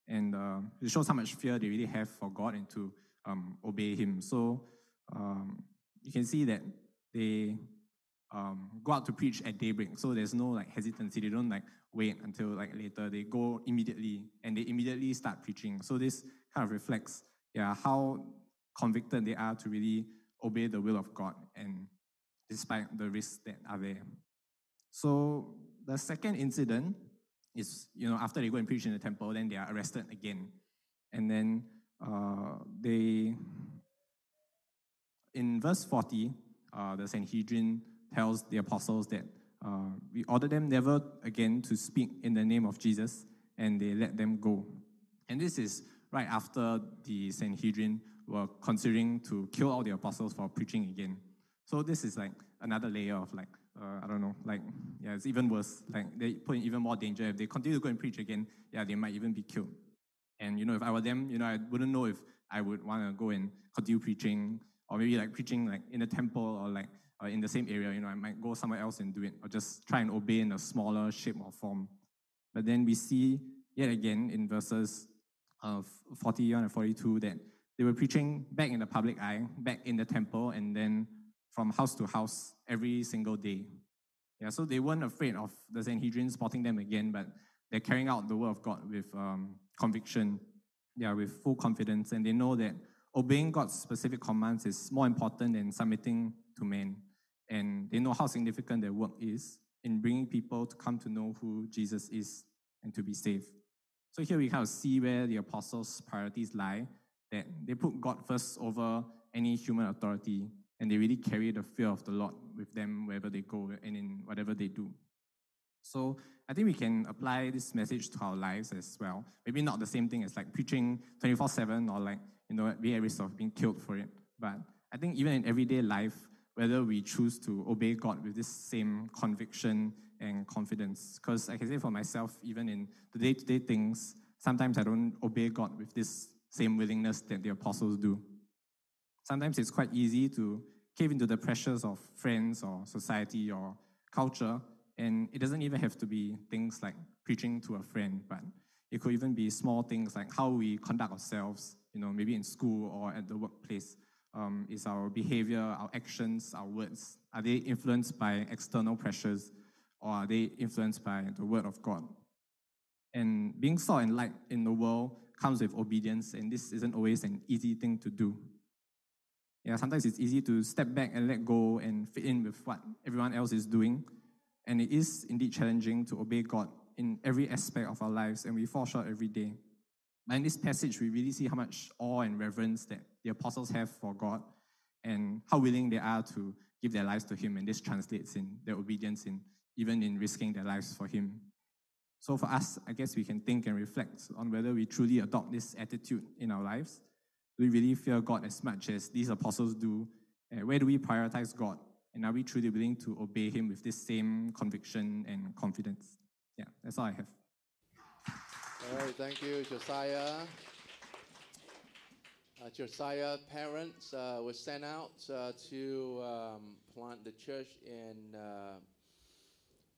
And uh, it shows how much fear they really have for God and to um, obey Him. So um, you can see that they um, go out to preach at daybreak. So there's no like hesitancy. They don't like wait until like later. They go immediately and they immediately start preaching. So this kind of reflects yeah how convicted they are to really obey the will of God and despite the risks that are there. So the second incident is you know after they go and preach in the temple, then they are arrested again, and then uh, they in verse forty, uh, the Sanhedrin tells the apostles that uh, we order them never again to speak in the name of Jesus, and they let them go. And this is right after the Sanhedrin were considering to kill all the apostles for preaching again. So this is like another layer of like, uh, I don't know, like, yeah, it's even worse. Like, they put in even more danger. If they continue to go and preach again, yeah, they might even be killed. And, you know, if I were them, you know, I wouldn't know if I would want to go and continue preaching or maybe like preaching like in the temple or like uh, in the same area, you know, I might go somewhere else and do it or just try and obey in a smaller shape or form. But then we see yet again in verses uh, 41 and 42 that they were preaching back in the public eye, back in the temple, and then from house to house every single day. Yeah, so they weren't afraid of the Sanhedrin spotting them again, but they're carrying out the word of God with um, conviction, yeah, with full confidence, and they know that obeying God's specific commands is more important than submitting to men. And they know how significant their work is in bringing people to come to know who Jesus is and to be saved. So here we kind of see where the apostles' priorities lie, that they put God first over any human authority, and they really carry the fear of the Lord with them wherever they go and in whatever they do. So I think we can apply this message to our lives as well. Maybe not the same thing as like preaching 24-7 or like, you know, being at risk of being killed for it. But I think even in everyday life, whether we choose to obey God with this same conviction and confidence. Because I can say for myself, even in the day to day things, sometimes I don't obey God with this same willingness that the apostles do. Sometimes it's quite easy to cave into the pressures of friends or society or culture. And it doesn't even have to be things like preaching to a friend, but it could even be small things like how we conduct ourselves, you know, maybe in school or at the workplace. Um, is our behavior, our actions, our words, are they influenced by external pressures or are they influenced by the word of God? And being salt and light in the world comes with obedience, and this isn't always an easy thing to do. Yeah, sometimes it's easy to step back and let go and fit in with what everyone else is doing. And it is indeed challenging to obey God in every aspect of our lives, and we fall short every day. But in this passage, we really see how much awe and reverence that the apostles have for God and how willing they are to give their lives to Him. And this translates in their obedience, in even in risking their lives for Him. So for us, I guess we can think and reflect on whether we truly adopt this attitude in our lives. Do we really fear God as much as these apostles do? Where do we prioritize God? And are we truly willing to obey Him with this same conviction and confidence? Yeah, that's all I have. All right, thank you, Josiah. Uh, Josiah parents uh, were sent out uh, to um, plant the church in uh,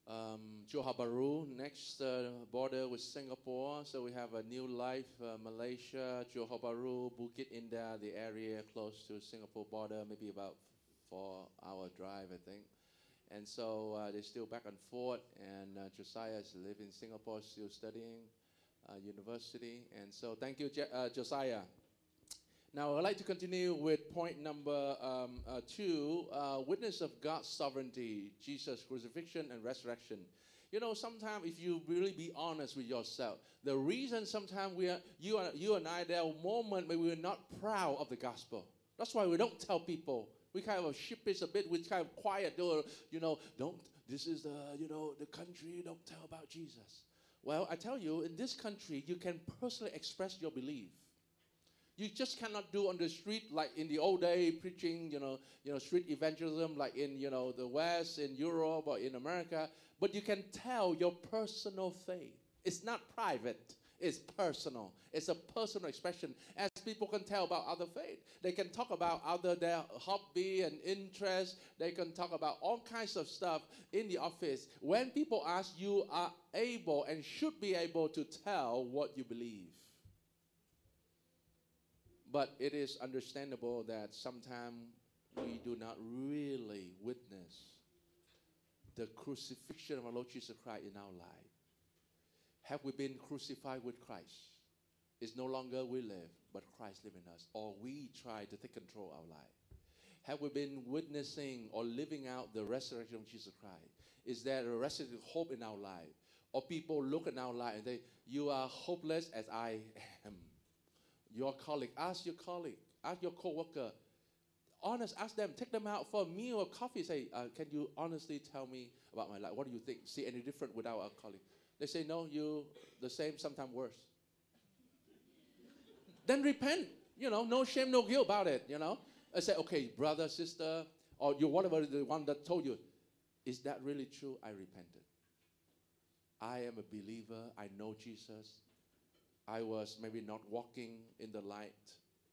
um, Johor Bahru, next uh, border with Singapore. So we have a new life, uh, Malaysia, Johor Bahru, Bukit Indah, the area close to Singapore border, maybe about four hour drive, I think. And so uh, they're still back and forth. And uh, Josiah is living in Singapore, still studying uh, university. And so thank you, Je- uh, Josiah. Now, I'd like to continue with point number um, uh, two uh, witness of God's sovereignty, Jesus' crucifixion and resurrection. You know, sometimes if you really be honest with yourself, the reason sometimes we are, you, are, you and I, there are moments where we're not proud of the gospel. That's why we don't tell people. We kind of sheepish a bit, we kind of quiet, you know, don't, this is the, you know, the country, don't tell about Jesus. Well, I tell you, in this country, you can personally express your belief. You just cannot do on the street like in the old day preaching, you know, you know, street evangelism like in you know the West, in Europe or in America. But you can tell your personal faith. It's not private. It's personal. It's a personal expression. As people can tell about other faith, they can talk about other their hobby and interest. They can talk about all kinds of stuff in the office. When people ask, you are able and should be able to tell what you believe. But it is understandable that sometimes we do not really witness the crucifixion of our Lord Jesus Christ in our life. Have we been crucified with Christ? It's no longer we live, but Christ lives in us. Or we try to take control of our life. Have we been witnessing or living out the resurrection of Jesus Christ? Is there a resurrection hope in our life? Or people look at our life and say, You are hopeless as I am your colleague, ask your colleague, ask your coworker, honest, ask them, take them out for a meal or coffee. Say, uh, can you honestly tell me about my life? What do you think? See any different without a colleague? They say, no, you the same, sometimes worse. then repent. You know, no shame, no guilt about it. You know, I say, okay, brother, sister, or you whatever the one that told you, is that really true? I repented. I am a believer. I know Jesus. I was maybe not walking in the light.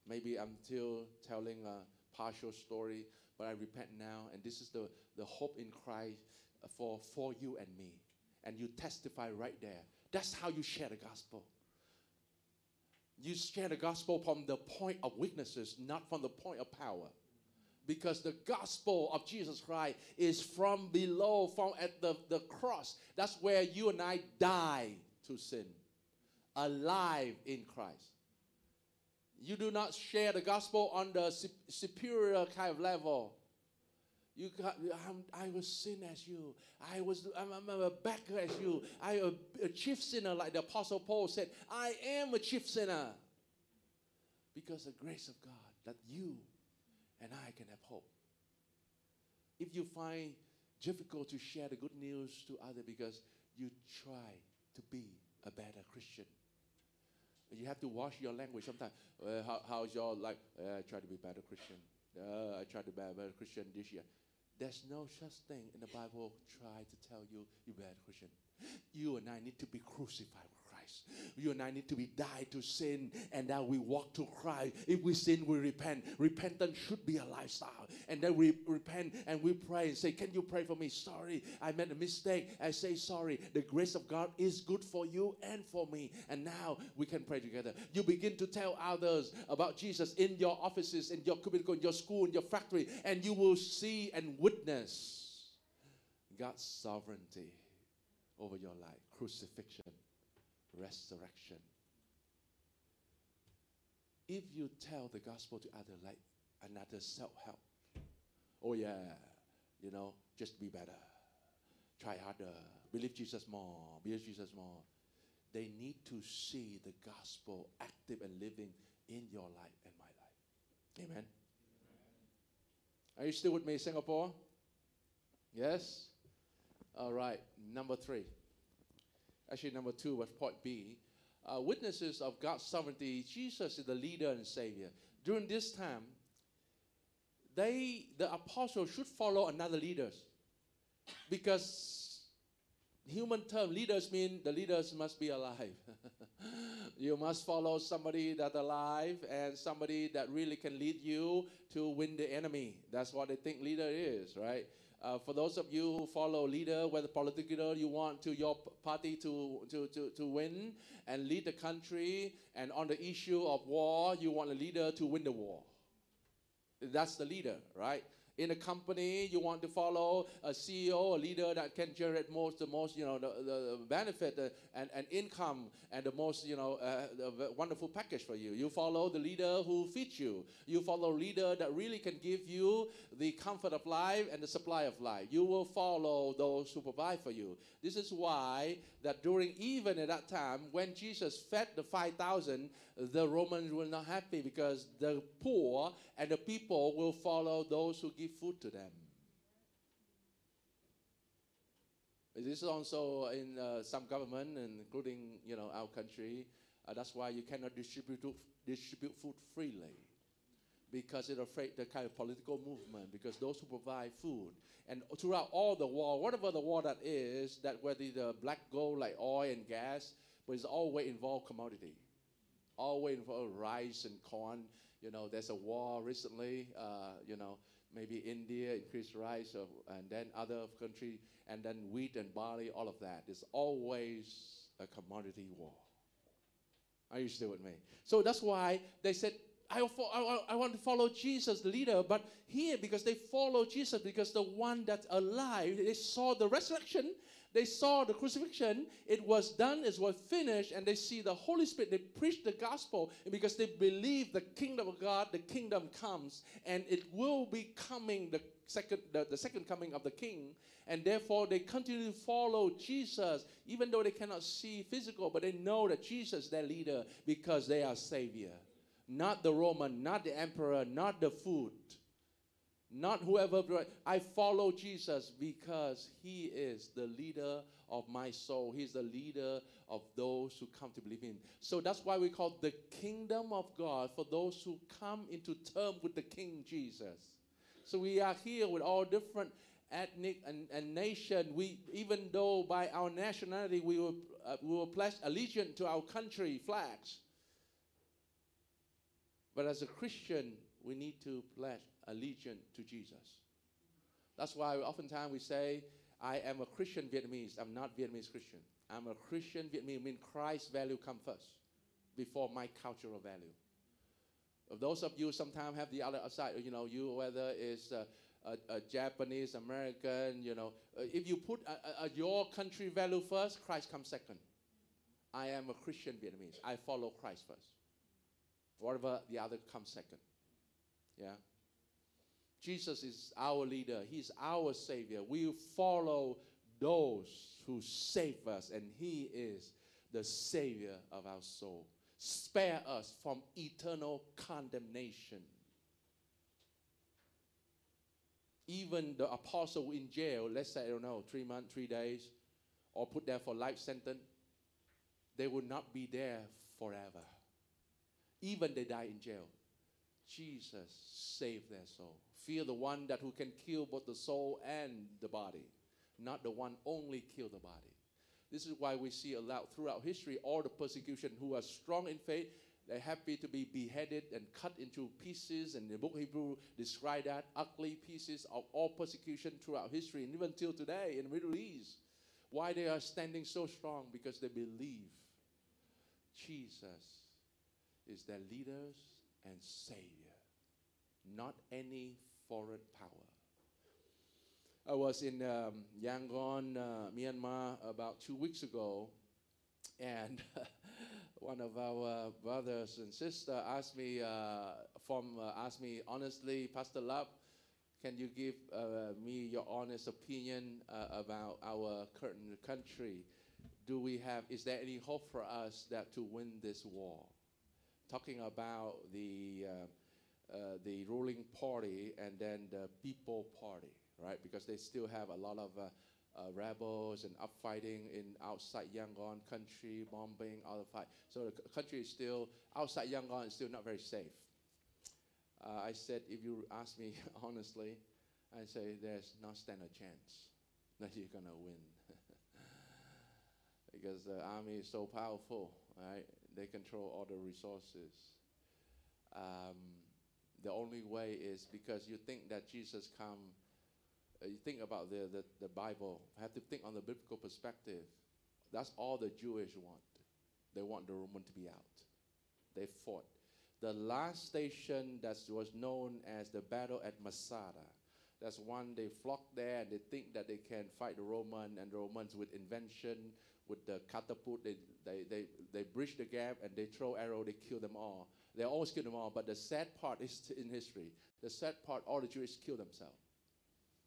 Maybe I'm still telling a partial story, but I repent now. And this is the, the hope in Christ uh, for, for you and me. And you testify right there. That's how you share the gospel. You share the gospel from the point of weaknesses, not from the point of power. Because the gospel of Jesus Christ is from below, from at the, the cross. That's where you and I die to sin alive in Christ. You do not share the gospel on the superior kind of level. You got, i was sin as you. I was, I'm, I'm a beggar as you. I chief sinner, like the Apostle Paul said. I am a chief sinner. Because the grace of God that you and I can have hope. If you find difficult to share the good news to others because you try to be a better Christian, you have to wash your language sometimes. Uh, how, how's your life? Uh, I try to be better Christian. Uh, I try to be better Christian this year. There's no such thing in the Bible. Try to tell you you're better Christian. You and I need to be crucified Christ. You and I need to be died to sin, and now we walk to Christ. If we sin, we repent. Repentance should be a lifestyle. And then we repent and we pray and say, Can you pray for me? Sorry, I made a mistake. I say sorry. The grace of God is good for you and for me. And now we can pray together. You begin to tell others about Jesus in your offices, in your cubicle, in your school, in your factory, and you will see and witness God's sovereignty over your life crucifixion, resurrection. If you tell the gospel to others like another self help, oh yeah, you know, just be better, try harder, believe Jesus more, believe Jesus more. They need to see the gospel active and living in your life and my life. Amen. Are you still with me, Singapore? Yes? All right, number three. Actually, number two was point B. Uh, witnesses of God's sovereignty, Jesus is the leader and savior. During this time, they, the apostles, should follow another leaders. Because human term, leaders mean the leaders must be alive. you must follow somebody that's alive and somebody that really can lead you to win the enemy. That's what they think leader is, right? Uh, for those of you who follow leader, whether political you want to your party to, to, to, to win and lead the country, and on the issue of war, you want a leader to win the war. That's the leader, right? In a company you want to follow a ceo a leader that can generate most the most you know the, the benefit and, and income and the most you know uh, wonderful package for you. You follow the leader who feeds you. You follow a leader that really can give you the comfort of life and the supply of life. You will follow those who provide for you. This is why that during even at that time when jesus fed the 5000 the romans were not happy because the poor and the people will follow those who give food to them. This is also in uh, some government, including you know our country. Uh, that's why you cannot distribute distribute food freely, because it's afraid the kind of political movement. Because those who provide food, and throughout all the war, whatever the war that is, that whether the black gold like oil and gas, but it's always involved commodity, always involved rice and corn you know, there's a war recently, uh, you know, maybe India increased rice, or, and then other country, and then wheat and barley, all of that. It's always a commodity war. Are you still with me? So that's why they said, I, I, I want to follow Jesus, the leader. But here, because they follow Jesus, because the one that's alive, they saw the resurrection, they saw the crucifixion, it was done, it was finished, and they see the Holy Spirit. They preach the gospel, and because they believe the kingdom of God, the kingdom comes, and it will be coming, the second, the, the second coming of the King, and therefore they continue to follow Jesus, even though they cannot see physical, but they know that Jesus their leader because they are Savior. Not the Roman, not the emperor, not the food not whoever. I follow Jesus because he is the leader of my soul. He's the leader of those who come to believe in. So that's why we call the kingdom of God for those who come into term with the King Jesus. So we are here with all different ethnic and, and nation. We, even though by our nationality we will, uh, we will pledge allegiance to our country flags. But as a Christian, we need to pledge allegiance to Jesus. That's why oftentimes we say, I am a Christian Vietnamese. I'm not Vietnamese Christian. I'm a Christian Vietnamese. I mean Christ's value come first before my cultural value. Those of you sometimes have the other side, you know, you whether it's a, a, a Japanese, American, you know, if you put a, your country value first, Christ comes second. I am a Christian Vietnamese. I follow Christ first. Whatever the other comes second. Yeah. Jesus is our leader, He's our Savior. We follow those who save us, and He is the Savior of our soul. Spare us from eternal condemnation. Even the apostle in jail, let's say, I don't know, three months, three days, or put there for life sentence, they will not be there forever. Even they die in jail. Jesus saved their soul. Fear the one that who can kill both the soul and the body, not the one only kill the body. This is why we see a lot throughout history all the persecution who are strong in faith. They're happy to be beheaded and cut into pieces, and the book Hebrew describe that ugly pieces of all persecution throughout history, and even till today in the Middle East. Why they are standing so strong? Because they believe Jesus is their leaders and savior, not any foreign power. I was in um, Yangon, uh, Myanmar, about two weeks ago, and one of our brothers and sister asked me, uh, from uh, asked me honestly, Pastor Lap, can you give uh, me your honest opinion uh, about our current country? Do we have? Is there any hope for us that to win this war? Talking about the uh, the ruling party and then the people party right? Because they still have a lot of uh, uh, rebels and upfighting in outside Yangon country, bombing, all the fight. So the country is still outside Yangon is still not very safe. Uh, I said, if you ask me honestly, I say there's not stand a chance that you're gonna win. because the army is so powerful, right? They control all the resources. Um, the only way is because you think that Jesus come uh, you think about the, the, the Bible, have to think on the biblical perspective. That's all the Jewish want. They want the Roman to be out. They fought. The last station that was known as the battle at Masada. That's one they flock there and they think that they can fight the Roman and the Romans with invention, with the catapult, they, they, they, they bridge the gap and they throw arrow, they kill them all. They always kill them all. But the sad part is in history. The sad part, all the Jews kill themselves.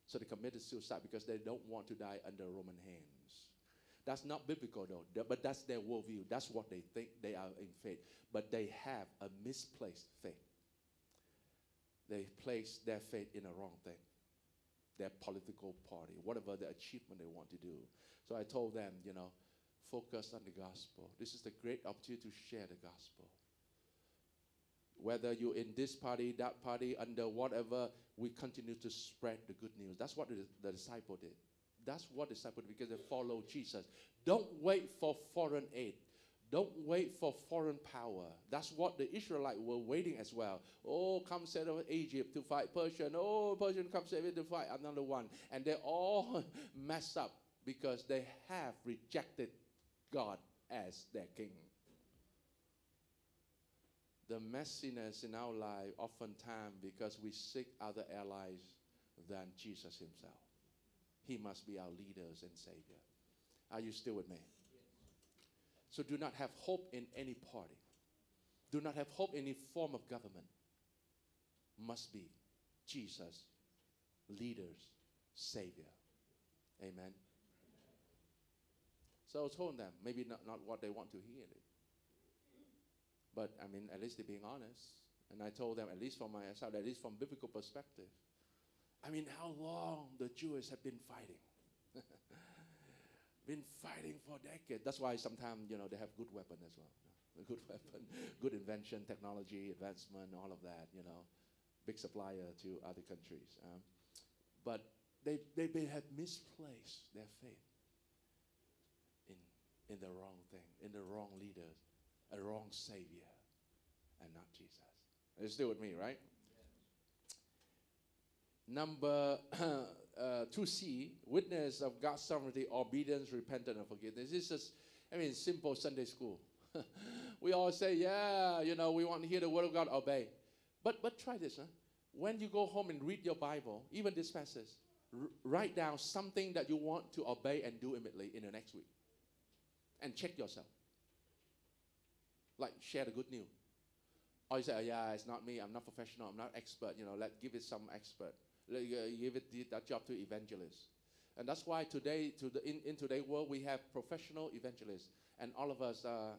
So they committed suicide because they don't want to die under Roman hands. That's not biblical though, but that's their worldview. That's what they think they are in faith. But they have a misplaced faith. They place their faith in the wrong thing, their political party, whatever the achievement they want to do. So I told them, you know, focus on the gospel. This is the great opportunity to share the gospel whether you're in this party, that party, under whatever, we continue to spread the good news. That's what the, the disciple did. That's what the disciple did because they follow Jesus. Don't wait for foreign aid. Don't wait for foreign power. That's what the Israelites were waiting as well. Oh, come set up Egypt to fight Persian. Oh, Persian come set it to fight another one. And they all mess up because they have rejected God as their king the messiness in our life oftentimes because we seek other allies than Jesus himself. He must be our leaders and savior. Are you still with me? So do not have hope in any party. Do not have hope in any form of government. Must be Jesus, leaders, savior. Amen. So I told them, maybe not, not what they want to hear. But I mean, at least they're being honest. And I told them, at least from my side, at least from biblical perspective. I mean, how long the Jews have been fighting? been fighting for decades. That's why sometimes, you know, they have good weapon as well. Good weapon, good invention, technology, advancement, all of that, you know. Big supplier to other countries. Um, but they, they, they have misplaced their faith in, in the wrong thing, in the wrong leaders a wrong Savior and not Jesus. You're still with me, right? Number uh, 2C, witness of God's sovereignty, obedience, repentance, and forgiveness. This is, I mean, simple Sunday school. we all say, yeah, you know, we want to hear the word of God, obey. But, but try this, huh? When you go home and read your Bible, even this passage, write down something that you want to obey and do immediately in the next week. And check yourself like share the good news. Or you say, oh, yeah, it's not me. I'm not professional. I'm not expert. You know, let give it some expert. Uh, give it that job to evangelists. And that's why today, to the, in, in today's world, we have professional evangelists, and all of us are,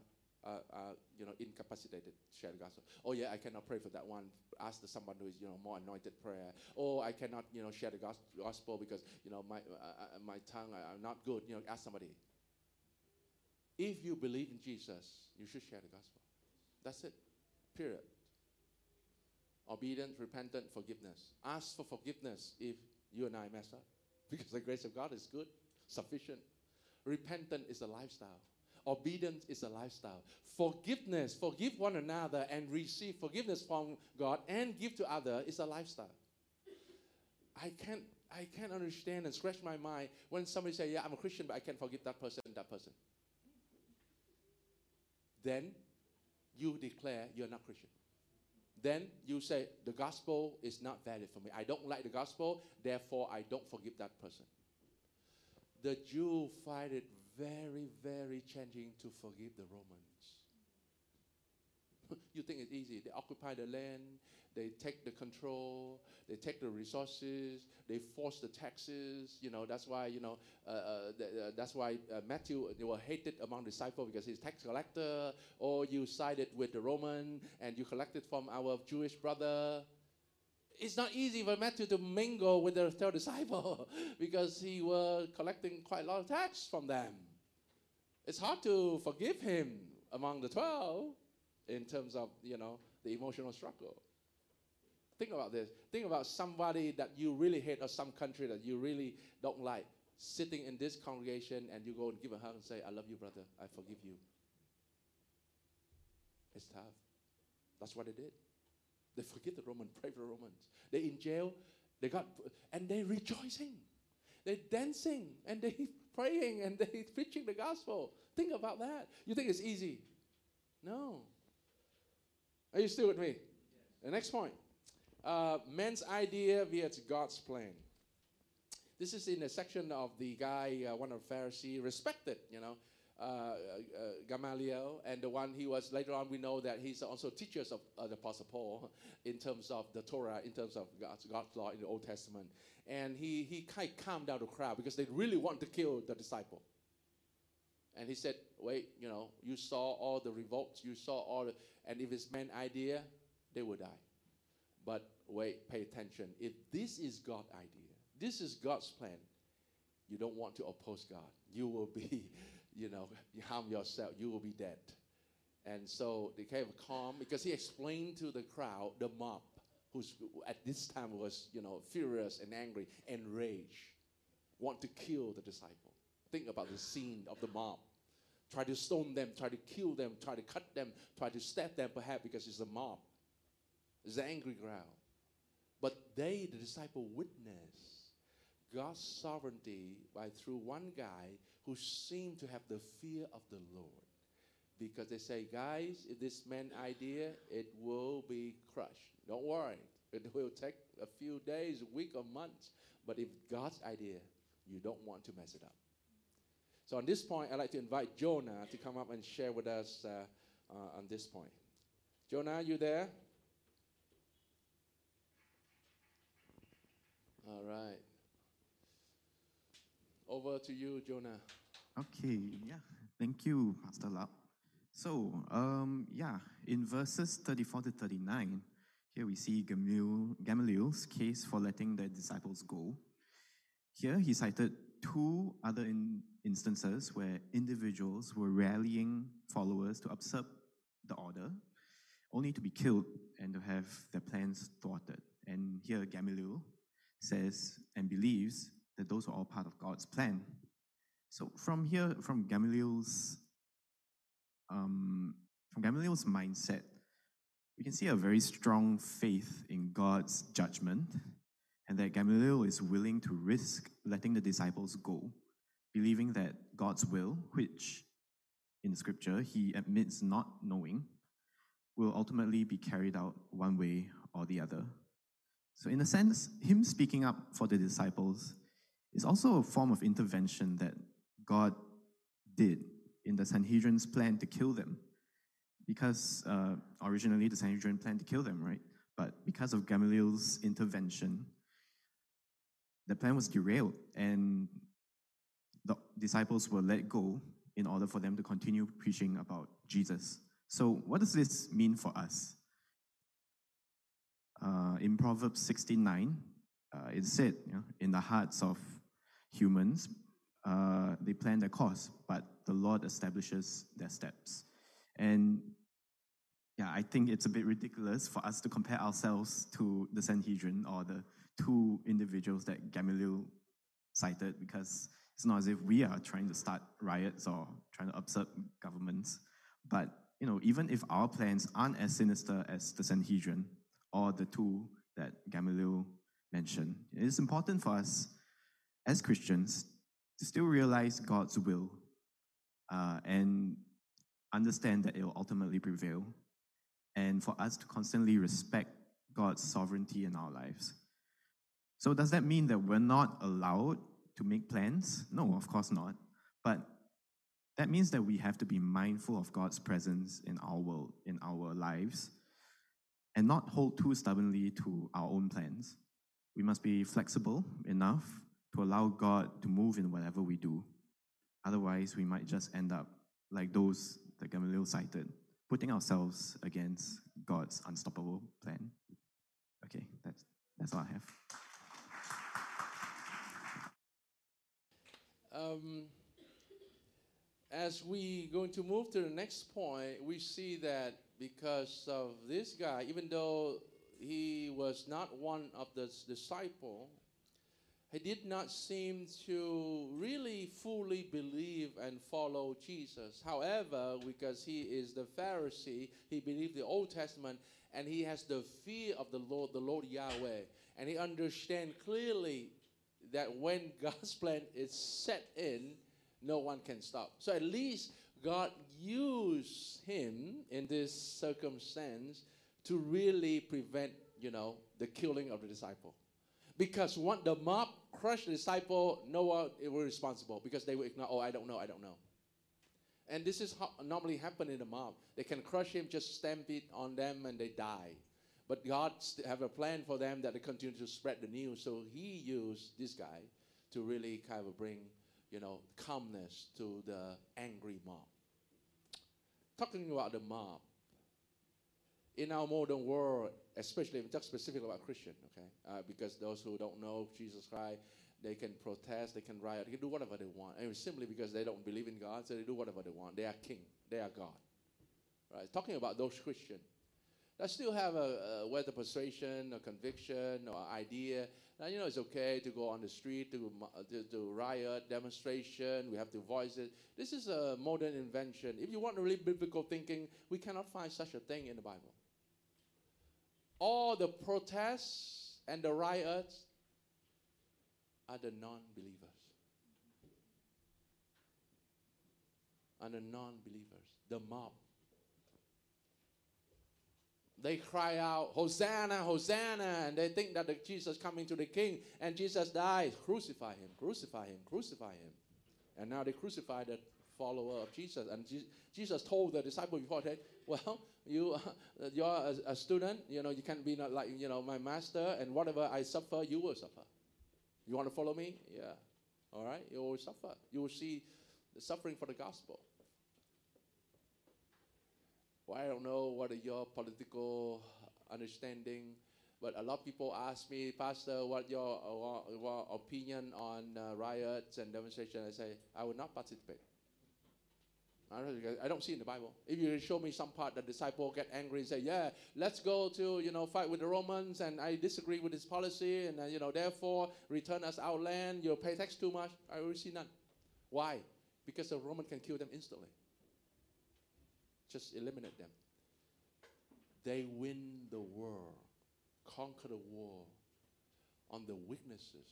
are, are, you know, incapacitated to share the gospel. Oh yeah, I cannot pray for that one. Ask the someone who is, you know, more anointed prayer. Oh, I cannot, you know, share the gospel because, you know, my uh, uh my tongue, I, am not good. You know, ask somebody. If you believe in Jesus, you should share the gospel. That's it. Period. Obedience, repentant forgiveness. Ask for forgiveness if you and I mess up. Because the grace of God is good, sufficient. Repentant is a lifestyle. Obedience is a lifestyle. Forgiveness, forgive one another and receive forgiveness from God and give to other is a lifestyle. I can't I can't understand and scratch my mind when somebody say, "Yeah, I'm a Christian, but I can't forgive that person and that person." Then you declare you're not Christian. Then you say the gospel is not valid for me. I don't like the gospel, therefore I don't forgive that person. The Jew find it very, very challenging to forgive the Romans. You think it's easy? They occupy the land, they take the control, they take the resources, they force the taxes. You know that's why you know uh, uh, th- uh, that's why uh, Matthew they were hated among disciples because he's tax collector. Or you sided with the Roman and you collected from our Jewish brother. It's not easy for Matthew to mingle with the third disciple because he was collecting quite a lot of tax from them. It's hard to forgive him among the twelve in terms of you know the emotional struggle. Think about this. Think about somebody that you really hate or some country that you really don't like sitting in this congregation and you go and give a hug and say, I love you, brother. I forgive you. It's tough. That's what they did. They forgive the Roman, pray for the Romans. They're in jail, they got and they're rejoicing. They're dancing and they praying and they preaching the gospel. Think about that. You think it's easy? No. Are you still with me? The next point. Uh, man's idea via God's plan. This is in a section of the guy, uh, one of the Pharisee, respected, you know, uh, uh, Gamaliel, and the one he was later on. We know that he's also teachers of uh, the Apostle Paul in terms of the Torah, in terms of God's, God's law in the Old Testament. And he he kind of calmed down the crowd because they really want to kill the disciple. And he said, "Wait, you know, you saw all the revolts, you saw all, the, and if it's man idea, they will die." But wait, pay attention. If this is God's idea, this is God's plan, you don't want to oppose God. You will be, you know, you harm yourself, you will be dead. And so they came calm because he explained to the crowd, the mob, who's at this time was, you know, furious and angry enraged, want to kill the disciple. Think about the scene of the mob. Try to stone them, try to kill them, try to cut them, try to stab them, perhaps because it's a mob. It's an angry crowd. But they, the disciple, witness God's sovereignty by through one guy who seemed to have the fear of the Lord. Because they say, guys, if this man idea, it will be crushed. Don't worry. It will take a few days, a week, or months. But if God's idea, you don't want to mess it up. So on this point, I'd like to invite Jonah to come up and share with us uh, uh, on this point. Jonah, are you there? All right. Over to you, Jonah. Okay, yeah. Thank you, Pastor Lap. So, um, yeah, in verses 34 to 39, here we see Gamaliel's case for letting the disciples go. Here he cited two other in instances where individuals were rallying followers to upset the order, only to be killed and to have their plans thwarted. And here Gamaliel says and believes that those are all part of God's plan. So from here, from Gamaliel's um, from Gamaliel's mindset, we can see a very strong faith in God's judgment, and that Gamaliel is willing to risk letting the disciples go, believing that God's will, which in the Scripture he admits not knowing, will ultimately be carried out one way or the other. So, in a sense, him speaking up for the disciples is also a form of intervention that God did in the Sanhedrin's plan to kill them. Because uh, originally the Sanhedrin planned to kill them, right? But because of Gamaliel's intervention, the plan was derailed and the disciples were let go in order for them to continue preaching about Jesus. So, what does this mean for us? Uh, in Proverbs 69, uh, it said, you know, in the hearts of humans, uh, they plan their course, but the Lord establishes their steps. And yeah, I think it's a bit ridiculous for us to compare ourselves to the Sanhedrin or the two individuals that Gamaliel cited because It's not as if we are trying to start riots or trying to upset governments. But you know, even if our plans aren't as sinister as the Sanhedrin or the two that Gamaliel mentioned, it is important for us as Christians to still realize God's will uh, and understand that it will ultimately prevail, and for us to constantly respect God's sovereignty in our lives. So, does that mean that we're not allowed to make plans? No, of course not. But that means that we have to be mindful of God's presence in our world, in our lives, and not hold too stubbornly to our own plans. We must be flexible enough to allow God to move in whatever we do. Otherwise, we might just end up like those that Gamaliel cited, putting ourselves against God's unstoppable plan. Okay, that's, that's all I have. Um, as we going to move to the next point, we see that because of this guy, even though he was not one of the disciple, he did not seem to really fully believe and follow Jesus. However, because he is the Pharisee, he believed the Old Testament and he has the fear of the Lord, the Lord Yahweh. And he understands clearly that when God's plan is set in, no one can stop. So at least God used him in this circumstance to really prevent, you know, the killing of the disciple. Because when the mob crushed the disciple, no one was responsible because they were ignore, oh, I don't know, I don't know. And this is how normally happen in the mob. They can crush him, just stamp it on them, and they die. But God have a plan for them that they continue to spread the news. So He used this guy to really kind of bring, you know, calmness to the angry mob. Talking about the mob, in our modern world, especially specifically about Christian, okay? Uh, because those who don't know Jesus Christ, they can protest, they can riot, they can do whatever they want. And simply because they don't believe in God, so they do whatever they want. They are king, they are God. Right? Talking about those Christians that still have a, a whether persuasion or conviction or idea. Now, you know, it's okay to go on the street, to, to, to riot, demonstration, we have to voice it. This is a modern invention. If you want really biblical thinking, we cannot find such a thing in the Bible all the protests and the riots are the non believers. And the non believers, the mob. They cry out, Hosanna, Hosanna, and they think that the Jesus coming to the king, and Jesus dies. Crucify him, crucify him, crucify him. And now they crucify the follower of Jesus. And Jesus told the disciple before, that, well, you, you're a, a, student, you know, you can't be not like, you know, my master, and whatever I suffer, you will suffer. You want to follow me? Yeah. All right? You will suffer. You will see the suffering for the gospel. Well, I don't know what are your political understanding, but a lot of people ask me, Pastor, what your, uh, opinion on uh, riots and demonstrations? I say, I will not participate. I don't see in the Bible. If you show me some part that disciple get angry and say, "Yeah, let's go to you know fight with the Romans," and I disagree with his policy, and uh, you know therefore return us our land. You pay tax too much. I will see none. Why? Because the Roman can kill them instantly. Just eliminate them. They win the war, conquer the war on the weaknesses,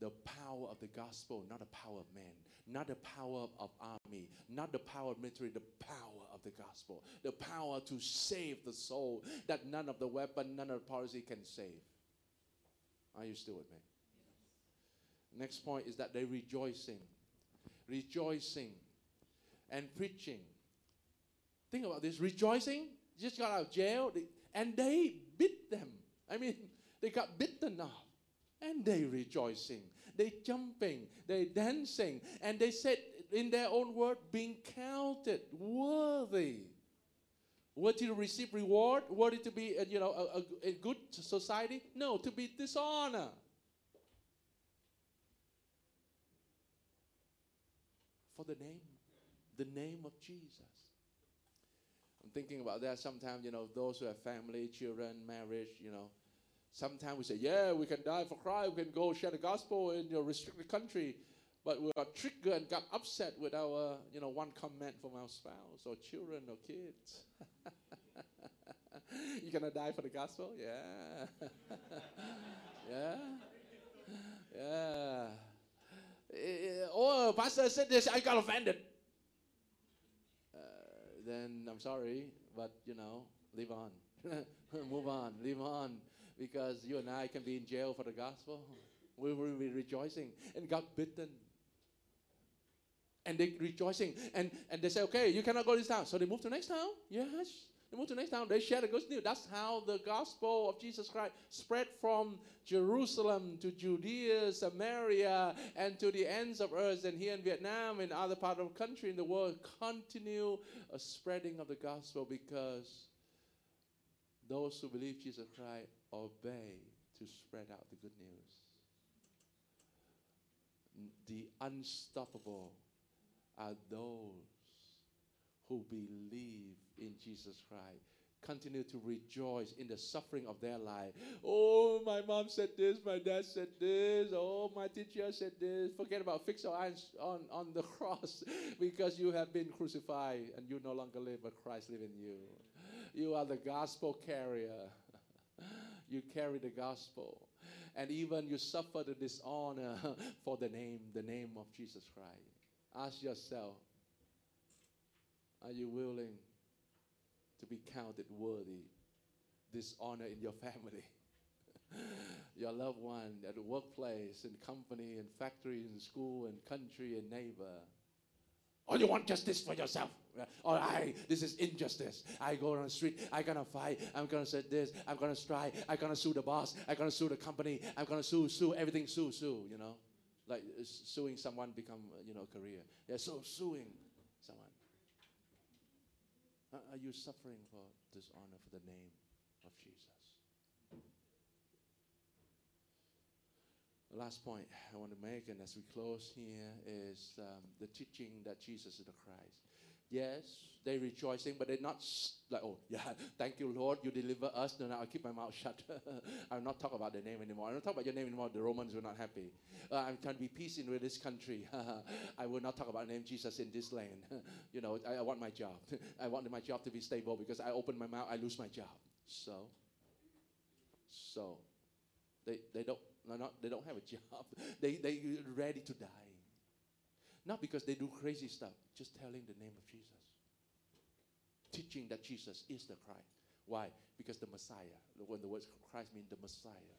the power of the gospel, not the power of man not the power of army, not the power of military, the power of the gospel, the power to save the soul that none of the weapon, none of the policy can save. Are you still with me? Next point is that they're rejoicing, rejoicing, and preaching. Think about this rejoicing, just got out of jail, and they beat them. I mean, they got beaten up, and they rejoicing they jumping, they dancing, and they said in their own word, being counted worthy. Worthy to receive reward, worthy to be, uh, you know, a, a, a good society? No, to be dishonor. For the name, the name of Jesus. Thinking about that sometimes, you know, those who have family, children, marriage, you know, Sometimes we say, yeah, we can die for Christ, we can go share the gospel in your restricted country. but we got triggered and got upset with our, you know, one comment from our spouse or children or kids. you gonna die for the gospel? Yeah. yeah. Yeah. Eh, Or pastor said this, I got offended. Then I'm sorry, but you know, live on. Move on, live on. Because you and I can be in jail for the gospel. We will be rejoicing and got bitten. And they rejoicing. And, and they say, okay, you cannot go this town. So they move to next town. Yes. They move to next town. They share the good news. That's how the gospel of Jesus Christ spread from Jerusalem to Judea, Samaria, and to the ends of earth. And here in Vietnam and other part of the country in the world, continue a spreading of the gospel because those who believe Jesus Christ obey to spread out the good news. The unstoppable are those who believe in Jesus Christ. Continue to rejoice in the suffering of their life. Oh, my mom said this, my dad said this, oh, my teacher said this. Forget about fix your eyes on, on the cross because you have been crucified and you no longer live, but Christ live in you. You are the gospel carrier. you carry the gospel. And even you suffer the dishonor for the name, the name of Jesus Christ. Ask yourself, are you willing to be counted worthy? Dishonor in your family, your loved one, at the workplace, in company, in factory, in school, in country, and neighbor. Or you want justice for yourself? Or I, this is injustice. I go on the street, I'm gonna fight, I'm gonna say this, I'm gonna strike, I'm gonna sue the boss, I'm gonna sue the company, I'm gonna sue, sue, everything, sue, sue, you know? Like suing someone become, you know, a career. Yeah, so suing. Are you suffering for dishonor for the name of Jesus? The last point I want to make, and as we close here, is um, the teaching that Jesus is the Christ. Yes, they're rejoicing, but they're not like, oh, yeah, thank you, Lord, you deliver us. No, no, I'll keep my mouth shut. I'll not talk about the name anymore. I don't talk about your name anymore. The Romans were not happy. Uh, I'm trying to be peace in this country. I will not talk about the name Jesus in this land. you know, I, I want my job. I want my job to be stable because I open my mouth, I lose my job. So, so, they, they don't not they don't have a job. They they ready to die. Not because they do crazy stuff, just telling the name of Jesus. Teaching that Jesus is the Christ. Why? Because the Messiah. When the word Christ means the Messiah.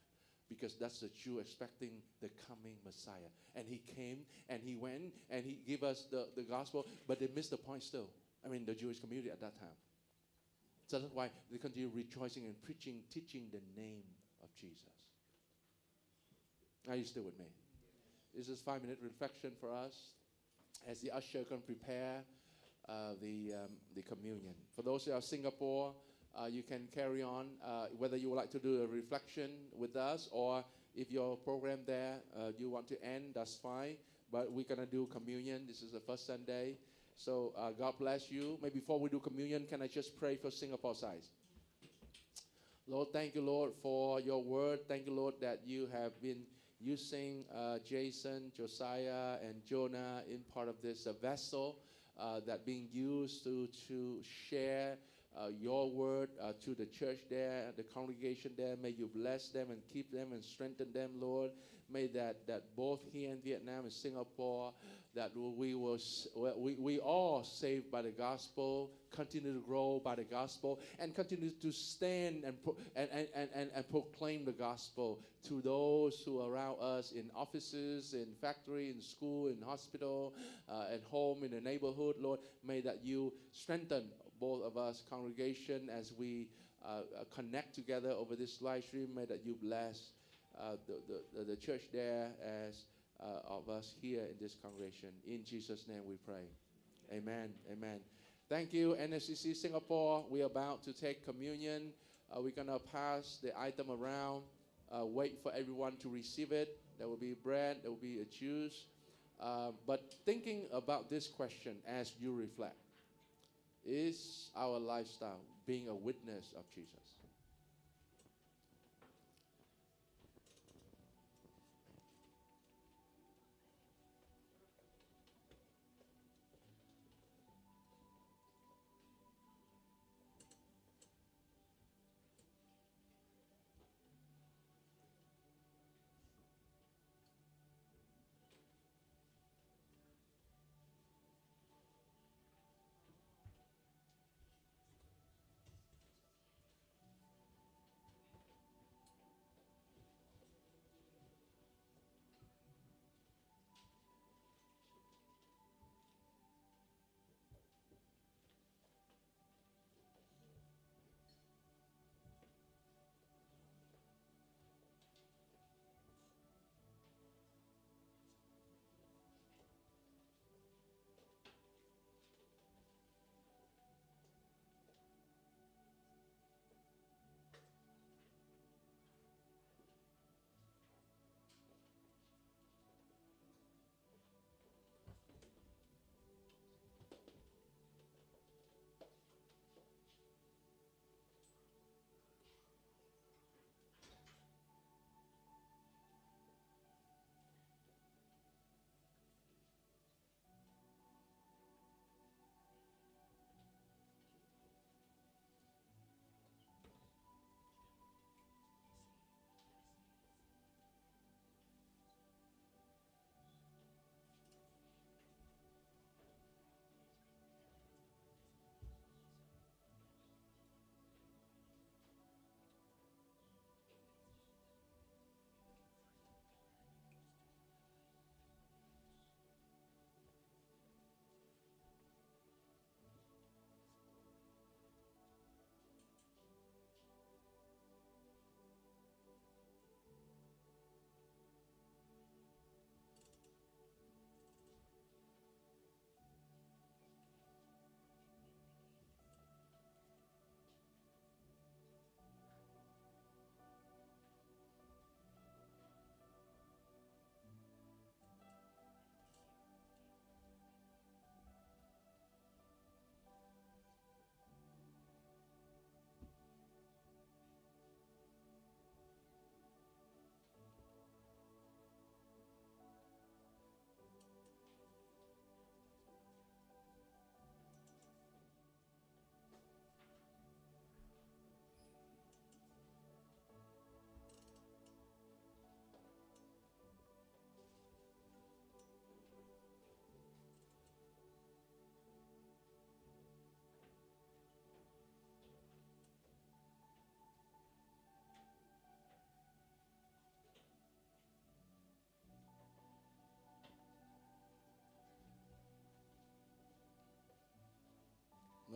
Because that's the Jew expecting the coming Messiah. And he came and he went and he gave us the, the gospel, but they missed the point still. I mean the Jewish community at that time. So that's why they continue rejoicing and preaching, teaching the name of Jesus. Are you still with me? This is five minute reflection for us as the usher can prepare uh, the, um, the communion. For those who are Singapore, uh, you can carry on uh, whether you would like to do a reflection with us or if your program there uh, you want to end, that's fine. But we're gonna do communion. This is the first Sunday. So uh, God bless you. Maybe before we do communion, can I just pray for Singapore size? Lord, thank you, Lord, for your word. Thank you, Lord, that you have been using uh, Jason, Josiah, and Jonah in part of this vessel uh, that being used to, to share uh, your word uh, to the church there, the congregation there. May you bless them and keep them and strengthen them, Lord. May that, that both here in Vietnam and Singapore, that we will we, we all saved by the gospel, continue to grow by the gospel, and continue to stand and, pro- and, and, and, and, proclaim the gospel to those who are around us in offices, in factory, in school, in hospital, uh, at home, in the neighborhood. Lord, may that you strengthen both of us, congregation, as we uh, uh, connect together over this live stream. May that you bless uh, the, the, the church there as uh, of us here in this congregation. In Jesus' name we pray. Amen. Amen. Thank you, NLCC Singapore. We are about to take communion. Uh, we're going to pass the item around. Uh, wait for everyone to receive it. There will be bread, there will be a juice. Uh, but thinking about this question as you reflect is our lifestyle being a witness of Jesus?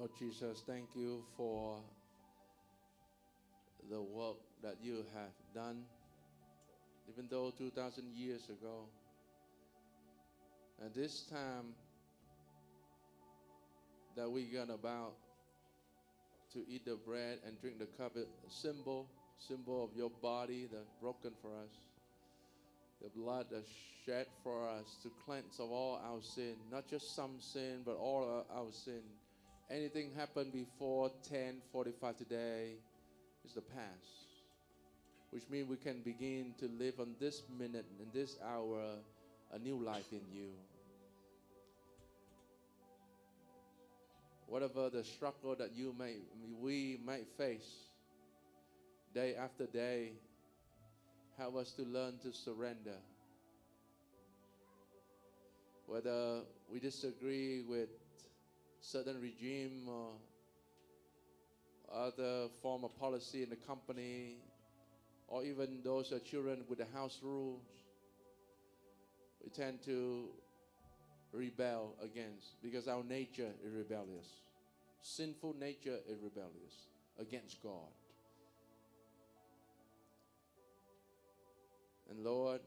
Lord Jesus, thank you for the work that you have done, even though 2,000 years ago. At this time that we got about to eat the bread and drink the cup, symbol, symbol of your body that broken for us, the blood that shed for us to cleanse of all our sin, not just some sin, but all our sin. Anything happened before 10:45 today is the past, which means we can begin to live on this minute in this hour a new life in you. Whatever the struggle that you may we might face day after day, help us to learn to surrender. Whether we disagree with certain regime or other form of policy in the company, or even those children with the house rules, we tend to rebel against because our nature is rebellious. Sinful nature is rebellious against God. And Lord,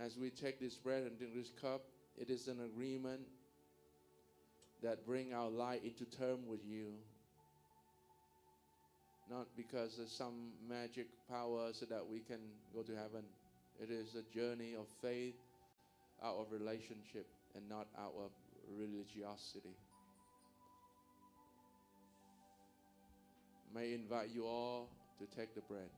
as we take this bread and drink this cup, it is an agreement that bring our life into term with you. Not because of some magic power so that we can go to heaven. It is a journey of faith out of relationship and not out of religiosity. May I invite you all to take the bread.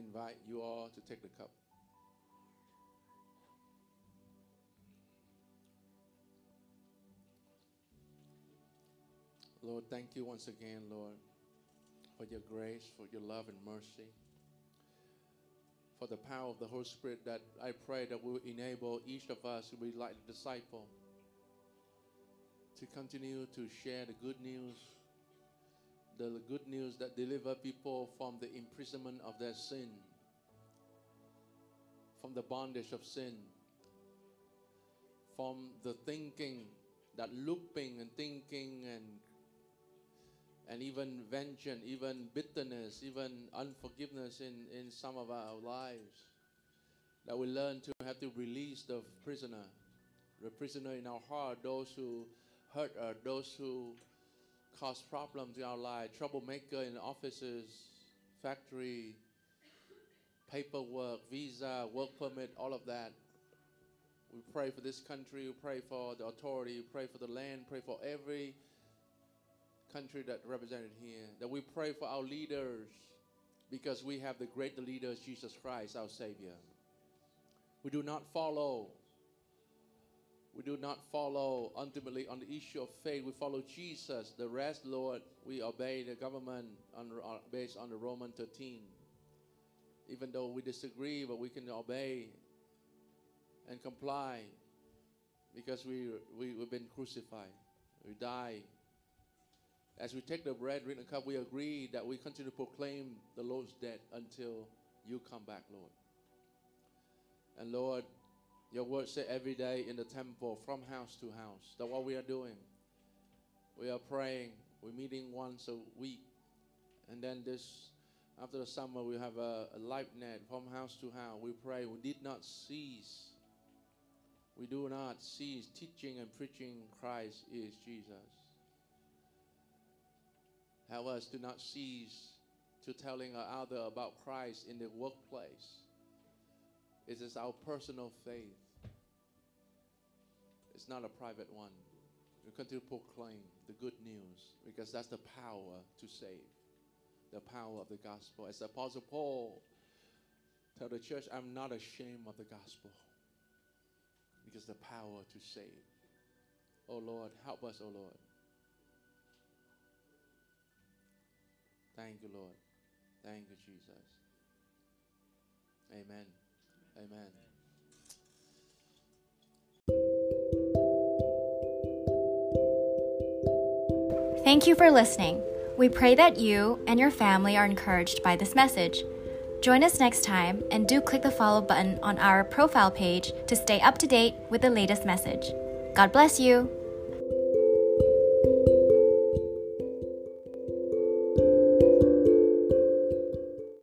Invite you all to take the cup. Lord, thank you once again, Lord, for your grace, for your love and mercy, for the power of the Holy Spirit that I pray that will enable each of us to be like the disciple, to continue to share the good news, the good news that deliver people from the imprisonment of their sin, from the bondage of sin, from the thinking, that looping and thinking and and even vengeance, even bitterness, even unforgiveness in, in some of our lives. That we learn to have to release the prisoner, the prisoner in our heart, those who hurt us, those who cause problems in our life, troublemaker in offices, factory, paperwork, visa, work permit, all of that. We pray for this country, we pray for the authority, we pray for the land, pray for every country that represented here. That we pray for our leaders because we have the great leader, Jesus Christ, our Savior. We do not follow. We do not follow ultimately on the issue of faith. We follow Jesus. The rest, Lord, we obey the government on, uh, based on the Roman 13. Even though we disagree, but we can obey and comply because we, we, we've been crucified. We die as we take the bread, drink the cup, we agree that we continue to proclaim the Lord's death until you come back, Lord. And Lord, your word said every day in the temple, from house to house. That's what we are doing. We are praying. We're meeting once a week. And then this, after the summer, we have a, a net from house to house. We pray. We did not cease. We do not cease teaching and preaching Christ is Jesus. Help us to not cease to telling other about Christ in the workplace. It is our personal faith. It's not a private one. We continue to proclaim the good news because that's the power to save. The power of the gospel. As the Apostle Paul tell the church, I'm not ashamed of the gospel because the power to save. Oh Lord, help us, oh Lord. Thank you, Lord. Thank you, Jesus. Amen. Amen. Thank you for listening. We pray that you and your family are encouraged by this message. Join us next time and do click the follow button on our profile page to stay up to date with the latest message. God bless you.